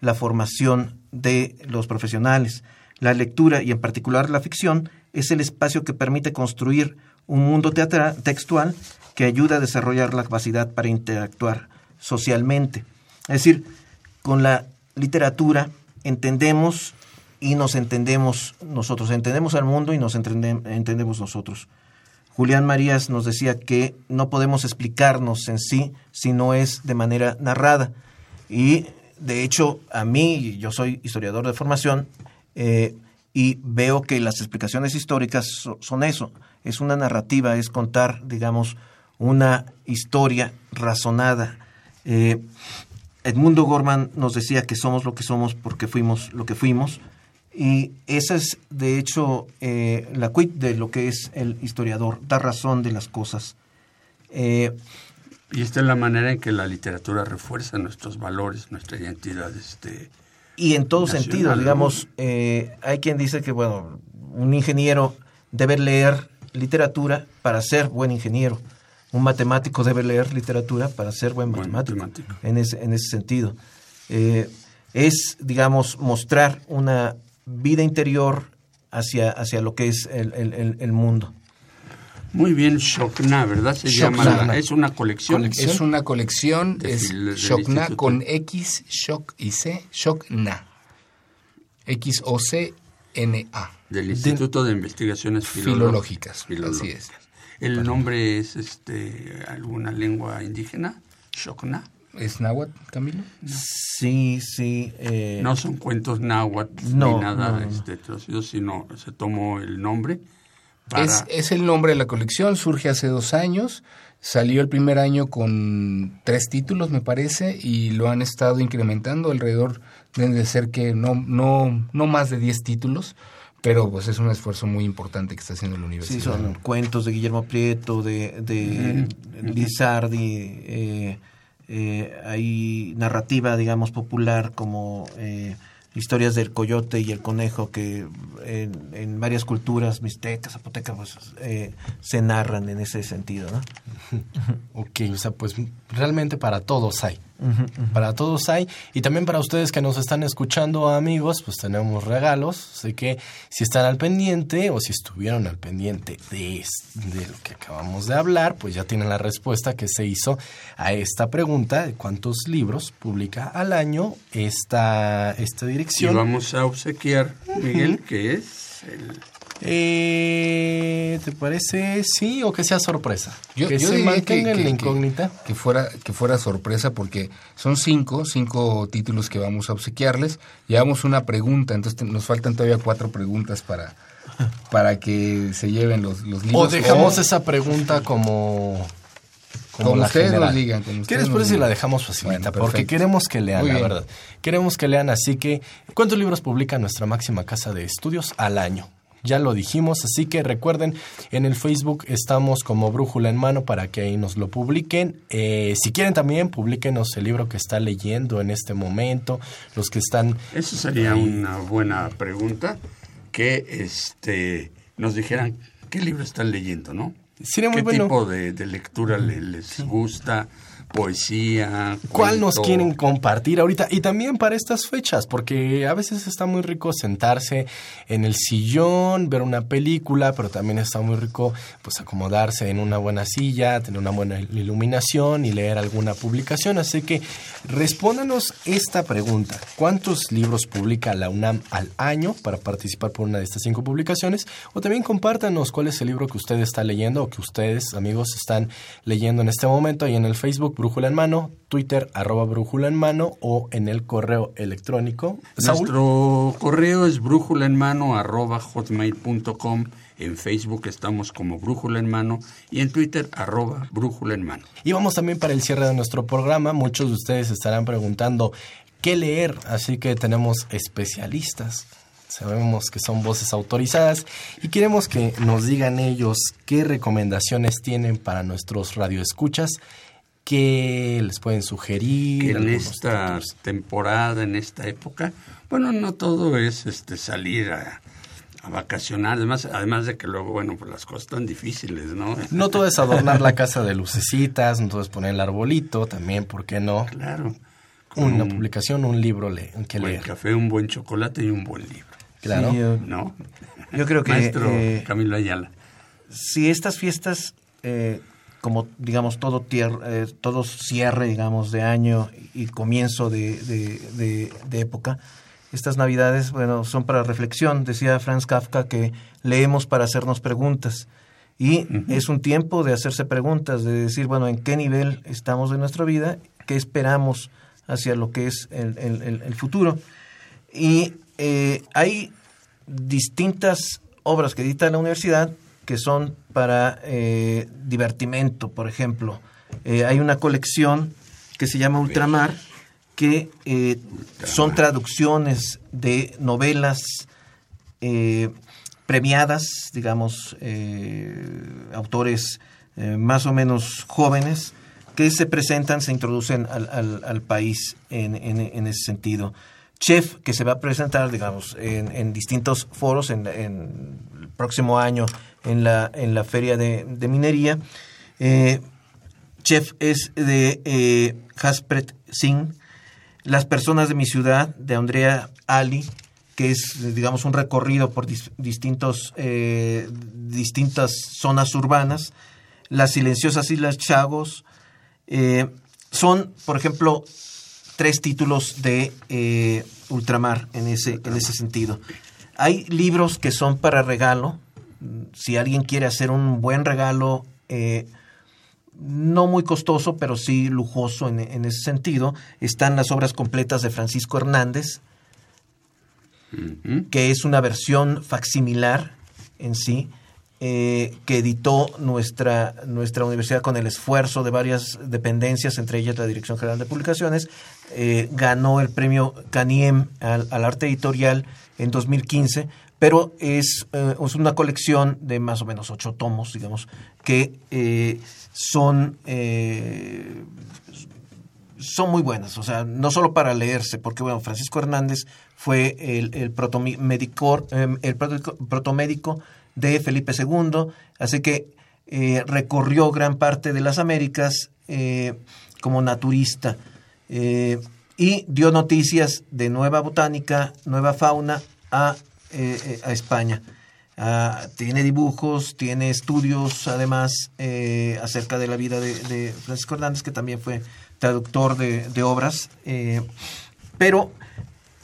la formación de los profesionales. La lectura y en particular la ficción es el espacio que permite construir un mundo teatra- textual que ayuda a desarrollar la capacidad para interactuar socialmente. Es decir, con la literatura entendemos y nos entendemos nosotros, entendemos al mundo y nos entendem- entendemos nosotros. Julián Marías nos decía que no podemos explicarnos en sí si no es de manera narrada. Y de hecho, a mí, yo soy historiador de formación, eh, y veo que las explicaciones históricas so- son eso, es una narrativa, es contar, digamos, una historia razonada. Eh, Edmundo Gorman nos decía que somos lo que somos porque fuimos lo que fuimos. Y esa es, de hecho, eh, la quid de lo que es el historiador, dar razón de las cosas. Eh, Y esta es la manera en que la literatura refuerza nuestros valores, nuestra identidad. Este, y en todo Nacional, sentido, digamos, eh, hay quien dice que, bueno, un ingeniero debe leer literatura para ser buen ingeniero. Un matemático debe leer literatura para ser buen Buen matemático. matemático. En, ese, en ese sentido. Es, digamos, mostrar una vida interior hacia, hacia lo que es el, el- el- el mundo. Muy bien, Shokna, ¿verdad? Se Shokna. llama, la- es una colección. Es una colección, De es Shokna con X, Shock y C, Shokna. X-O-C-N-A. Del Instituto de Investigaciones Filológicas, Filológicas. así es. ¿El nombre es este alguna lengua indígena? Shokna. ¿Es náhuatl, Camilo? Sí, sí. eh, No son cuentos náhuatl No, ni nada no, no. este, sino se tomó el nombre para... Es, es el nombre de la colección, surge hace dos años, salió el primer año con tres títulos, me parece, y lo han estado incrementando alrededor, deben de ser que no, no, no más de 10 títulos, pero pues es un esfuerzo muy importante que está haciendo la Sí, universidad. son cuentos de Guillermo Prieto, de, de Lizardi, eh, eh, hay narrativa, digamos, popular como eh, historias del coyote y el conejo que en, varias culturas, mixtecas, zapotecas, pues, eh, se narran en ese sentido, ¿no? (laughs) Ok, o sea, pues realmente para todos hay. Para todos hay. Y también para ustedes que nos están escuchando, amigos, pues tenemos regalos. Así que si están al pendiente o si estuvieron al pendiente de, de lo que acabamos de hablar, pues ya tienen la respuesta que se hizo a esta pregunta de cuántos libros publica al año esta, esta Y dirección. vamos a obsequiar, Miguel, que es el... Eh, ¿Te parece sí o que sea sorpresa? Yo, que yo se mantenga en la incógnita. que fuera, que fuera sorpresa porque son cinco, cinco títulos que vamos a obsequiarles. Llevamos una pregunta, entonces nos faltan todavía cuatro preguntas para, para que se lleven los, los libros. O dejamos esa pregunta como... Como ustedes general. nos digan, como ¿Qué ustedes les nos parece si la dejamos facilita? Bueno, porque queremos que lean, la verdad. Queremos que lean, así que... ¿Cuántos libros publica nuestra máxima casa de estudios al año? Ya lo dijimos, así que recuerden, en el Facebook estamos como Brújula en Mano para que ahí nos lo publiquen. Eh, si quieren también, publíquenos el libro que está leyendo en este momento, los que están... Eso sería ahí. una buena pregunta, que este nos dijeran qué libro están leyendo, ¿no? Sería muy ¿Qué bueno. tipo de, de lectura le- les gusta? Poesía. ¿Cuál nos quieren compartir ahorita? Y también para estas fechas, porque a veces está muy rico sentarse en el sillón, ver una película, pero también está muy rico pues acomodarse en una buena silla, tener una buena iluminación y leer alguna publicación. Así que respóndanos esta pregunta. ¿Cuántos libros publica la UNAM al año para participar por una de estas cinco publicaciones? O también compártanos cuál es el libro que usted está leyendo o que ustedes, amigos, están leyendo en este momento ahí en el Facebook Brújula en Mano, Twitter arroba Brújula en Mano o en el correo electrónico. Saúl. Nuestro correo es brújula en mano arroba hotmail.com. En Facebook estamos como brújula en mano y en Twitter arroba brújula en mano. Y vamos también para el cierre de nuestro programa. Muchos de ustedes estarán preguntando qué leer, así que tenemos especialistas. Sabemos que son voces autorizadas y queremos que nos digan ellos qué recomendaciones tienen para nuestros radioescuchas, qué les pueden sugerir. Que en esta temporada, en esta época, bueno, no todo es este salir a, a vacacionar, además, además de que luego, bueno, pues las cosas están difíciles, ¿no? No todo es adornar la casa de lucecitas, no todo es poner el arbolito, también, ¿por qué no? Claro. Una un publicación, un libro le, que buen leer. café, un buen chocolate y un buen libro. Claro. Sí, yo- ¿No? Yo creo que, Maestro eh, Camilo Ayala. si estas fiestas, eh, como digamos todo, tier- eh, todo cierre, digamos, de año y comienzo de, de- de- de época, estas navidades, bueno, son para reflexión. Decía Franz Kafka que leemos para hacernos preguntas. Y es un tiempo de hacerse preguntas, de decir, bueno, en qué nivel estamos de nuestra vida, qué esperamos hacia lo que es el, el- el- el futuro. Y eh, hay distintas obras que edita la universidad que son para eh, divertimento, por ejemplo. Eh, hay una colección que se llama Ultramar, que eh, son traducciones de novelas premiadas, digamos, autores más o menos jóvenes, que se presentan, se introducen al, al- al país en, en- en ese sentido. Chef, que se va a presentar, digamos, en, en distintos foros en, en el próximo año en la, en la Feria de, de Minería. Eh, Chef es de eh, Haspret Singh. Las personas de mi ciudad, de Andrea Ali, que es, digamos, un recorrido por dis- distintos, eh, distintas zonas urbanas. Las silenciosas Islas Chagos. eh, son, por ejemplo, tres títulos de eh, Ultramar en ese, en ese sentido. Hay libros que son para regalo. Si alguien quiere hacer un buen regalo, eh, no muy costoso, pero sí lujoso en, en, ese sentido. Están las obras completas de Francisco Hernández, que es una versión facsimilar en sí, eh, que editó nuestra, nuestra universidad con el esfuerzo de varias dependencias, entre ellas la Dirección General de Publicaciones. Eh, ganó el premio Caniem al, arte editorial en 2015, pero es, eh, es, una colección de más o menos ocho tomos, digamos, que eh, son son muy buenas, o sea, no solo para leerse, porque bueno, Francisco Hernández fue el, el, protomédico, el protomédico de Felipe II, así que eh, recorrió gran parte de las Américas eh, como naturista eh, y dio noticias de nueva botánica, nueva fauna a, España. Uh, tiene dibujos, tiene estudios además acerca de la vida de, de, Francisco Hernández, que también fue traductor de, de obras, pero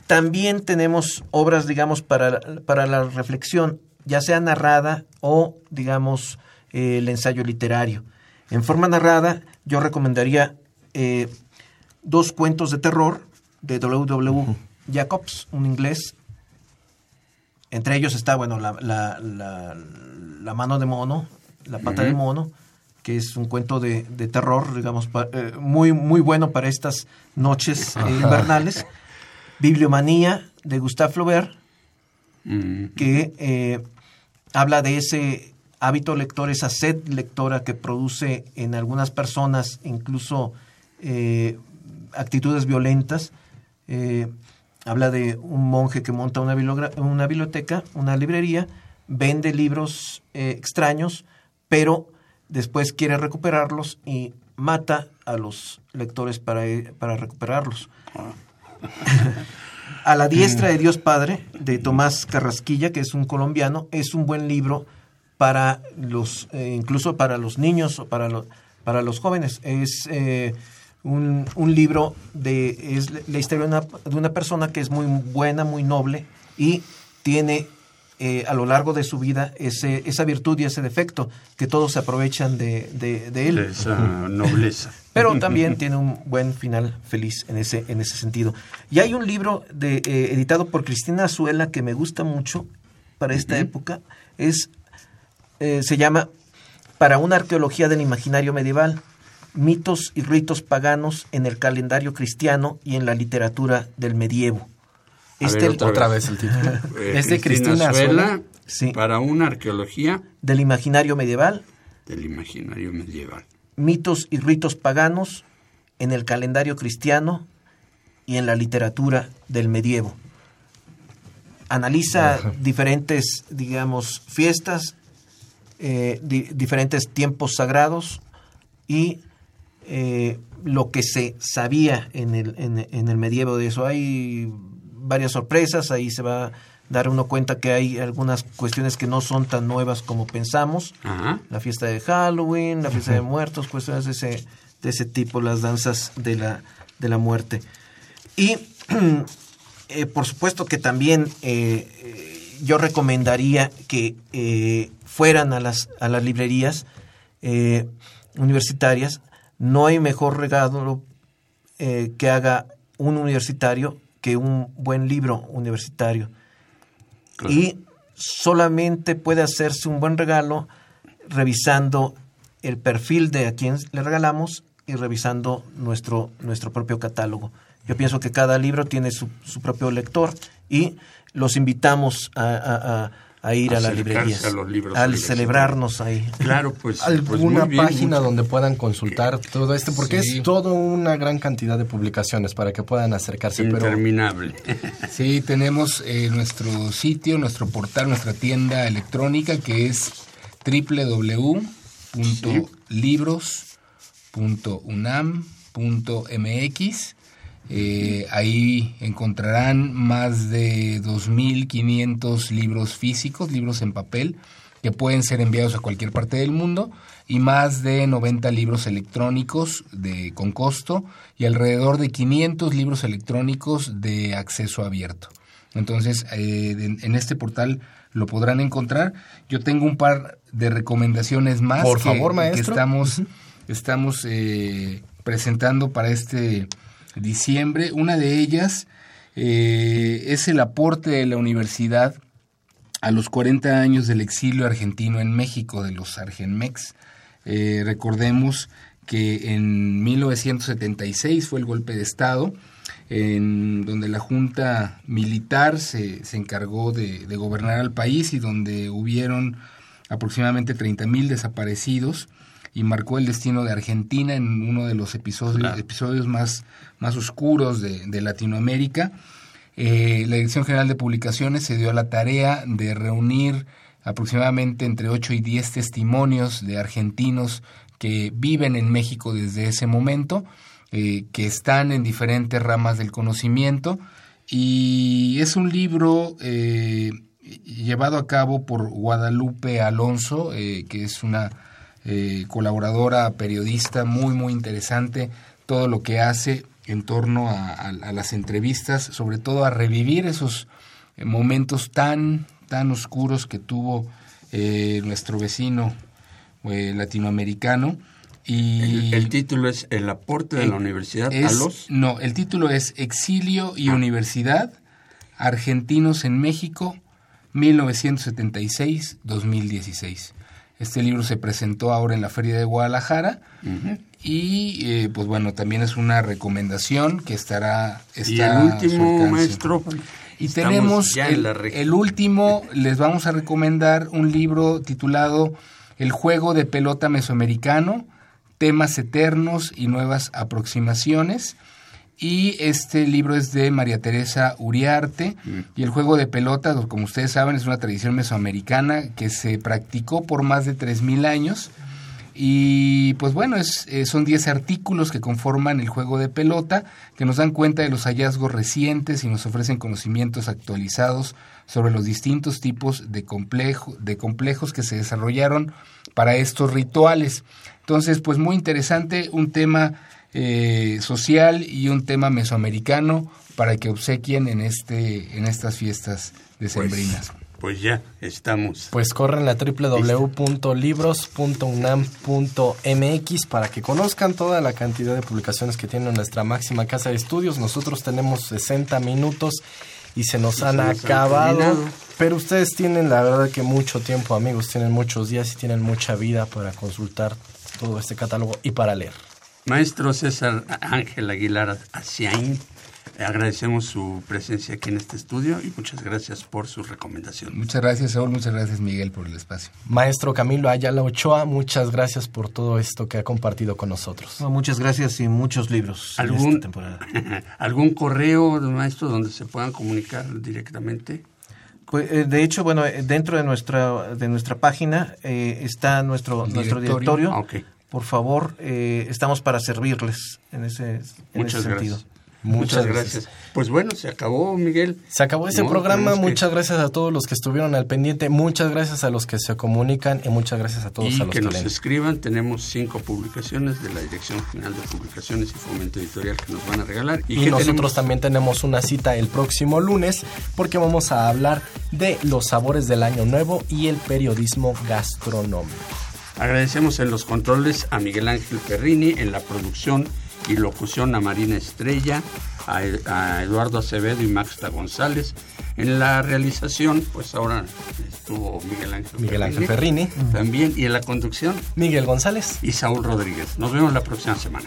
también tenemos obras, digamos, para, para la reflexión ya sea narrada o, digamos, eh, el ensayo literario. En forma narrada, yo recomendaría eh, dos cuentos de terror de W.W. Jacobs, un inglés. Entre ellos está, bueno, la, la, la, la mano de mono, la pata de mono, que es un cuento de, de terror, digamos, eh, muy, muy bueno para estas noches invernales. Bibliomanía de Gustave Flaubert, que eh, habla de ese hábito lector, esa sed lectora que produce en algunas personas incluso eh, actitudes violentas. Eh, habla de un monje que monta una, una, biblioteca, una librería, vende libros eh, extraños, pero después quiere recuperarlos y mata a los lectores para, para recuperarlos. (laughs) A la diestra de Dios Padre, de Tomás Carrasquilla, que es un colombiano, es un buen libro para los, eh, incluso para los niños o para, lo, para los jóvenes. Es eh, un, un, libro de, es la historia de una, de una persona que es muy buena, muy noble y tiene eh, a lo largo de su vida ese, esa virtud y ese defecto, que todos se aprovechan de, de, de él. Esa nobleza. (laughs) Pero también tiene un buen final feliz en ese, en ese sentido. Y hay un libro de, eh, editado por Cristina Azuela que me gusta mucho para esta época. Es, eh, se llama Para una arqueología del imaginario medieval, mitos y ritos paganos en el calendario cristiano y en la literatura del medievo. Este, ver, otra, otra vez. el título. (laughs) Eh, es de Cristina Azuela, sí. para una arqueología del imaginario medieval. Del imaginario medieval. Mitos y ritos paganos en el calendario cristiano y en la literatura del medievo. Analiza Ajá. diferentes, digamos, fiestas, eh, di diferentes tiempos sagrados y eh, lo que se sabía en el, en, en el medievo de eso. Hay varias sorpresas, ahí se va a dar uno cuenta que hay algunas cuestiones que no son tan nuevas como pensamos. Ajá. La fiesta de Halloween, la fiesta de muertos, cuestiones de ese, de ese tipo, las danzas de la, de la muerte. Y (clears throat) eh, por supuesto que también eh, yo recomendaría que eh, fueran a las, a las librerías eh, universitarias. No hay mejor regalo que haga un universitario que un buen libro universitario. Claro. Y solamente puede hacerse un buen regalo revisando el perfil de a quien le regalamos y revisando nuestro, nuestro propio catálogo. Yo pienso que cada libro tiene su, su propio lector y los invitamos a, a, a a ir a las librerías, a los libros al celebrarnos ahí. Claro, pues (laughs) alguna pues bien, página mucho. donde puedan consultar todo esto, porque Sí. es toda una gran cantidad de publicaciones para que puedan acercarse. Pero Interminable. (laughs) Sí, tenemos eh, nuestro sitio, nuestro portal, nuestra tienda electrónica que es www.libros.unam.mx. Eh, ahí encontrarán más de 2.500 libros físicos, libros en papel, que pueden ser enviados a cualquier parte del mundo, y más de 90 libros electrónicos de, con costo, y alrededor de 500 libros electrónicos de acceso abierto. Entonces, eh, en, en este portal lo podrán encontrar. Yo tengo un par de recomendaciones más Por que, favor, que maestro. estamos estamos eh, presentando para este diciembre. Una de ellas eh, es el aporte de la universidad a los 40 años del exilio argentino en México, de los Argenmex. Eh, recordemos que en 1976 fue el golpe de Estado, en donde la Junta Militar se, se encargó de, de, gobernar al país y donde hubieron aproximadamente 30.000 desaparecidos y marcó el destino de Argentina en uno de los episodios, claro. episodios más, más oscuros de, de Latinoamérica. Eh, la Dirección General de Publicaciones se dio a la tarea de reunir aproximadamente entre 8 y 10 testimonios de argentinos que viven en México desde ese momento, eh, que están en diferentes ramas del conocimiento y es un libro eh, llevado a cabo por Guadalupe Alonso, eh, que es una eh, colaboradora, periodista muy, muy interesante, todo lo que hace en torno a, a, a las entrevistas, sobre todo a revivir esos momentos tan, tan oscuros que tuvo nuestro vecino latinoamericano. Y el, el, título es El aporte de la universidad es, a los... No, el título es Exilio y ah. Universidad, Argentinos en México, 1976-2016. Este libro se presentó ahora en la Feria de Guadalajara uh -huh. y eh, pues bueno, también es una recomendación que estará... Está y el último, maestro... Y tenemos el, el último, les vamos a recomendar un libro titulado El juego de pelota mesoamericano, temas eternos y nuevas aproximaciones. Y este libro es de María Teresa Uriarte. Mm. Y el juego de pelota, como ustedes saben, es una tradición mesoamericana que se practicó por más de 3.000 años. Y pues bueno, es, eh, son 10 artículos que conforman el juego de pelota, que nos dan cuenta de los hallazgos recientes y nos ofrecen conocimientos actualizados sobre los distintos tipos de, complejo, de complejos que se desarrollaron para estos rituales. Entonces, pues muy interesante, un tema eh, social y un tema mesoamericano para que obsequien en, este, en estas fiestas decembrinas. Pues, pues ya estamos. Pues corren la www.libros.unam.mx para que conozcan toda la cantidad de publicaciones que tiene nuestra máxima casa de estudios. Nosotros tenemos 60 minutos y se nos y han se nos acabado. Pero ustedes tienen la verdad que mucho tiempo, amigos, tienen muchos días y tienen mucha vida para consultar todo este catálogo y para leer. Maestro César Ángel Aguilar Aciain, agradecemos su presencia aquí en este estudio y muchas gracias por su recomendación. Muchas gracias, Saúl, muchas gracias, Miguel, por el espacio. Maestro Camilo Ayala Ochoa, muchas gracias por todo esto que ha compartido con nosotros. No, muchas gracias y muchos libros ¿Algún, en esta temporada. (laughs) ¿Algún correo, maestro, donde se puedan comunicar directamente? Pues, eh, de hecho, bueno, dentro de nuestra de nuestra página eh, está nuestro directorio. nuestro directorio. Ah, okay. Por favor, eh, estamos para servirles en ese, en Muchas ese gracias. sentido. Muchas, Muchas gracias. gracias. Pues bueno, se acabó, Miguel. Se acabó este no, programa. Muchas que... gracias a todos los que estuvieron al pendiente. Muchas gracias a los que se comunican y muchas gracias a todos y a los que, que nos leen. escriban. Tenemos cinco publicaciones de la Dirección General de Publicaciones y Fomento Editorial que nos van a regalar. Y, y nosotros tenemos? también tenemos una cita el próximo lunes porque vamos a hablar de los sabores del año nuevo y el periodismo gastronómico. Agradecemos en los controles a Miguel Ángel Ferrini, en la producción y locución a Marina Estrella, a, a Eduardo Acevedo y Maxta González. En la realización, pues ahora estuvo Miguel Ángel Miguel Ángel Ferrini. Ferrini. También, y en la conducción, Miguel González y Saúl Rodríguez. Nos vemos la próxima semana.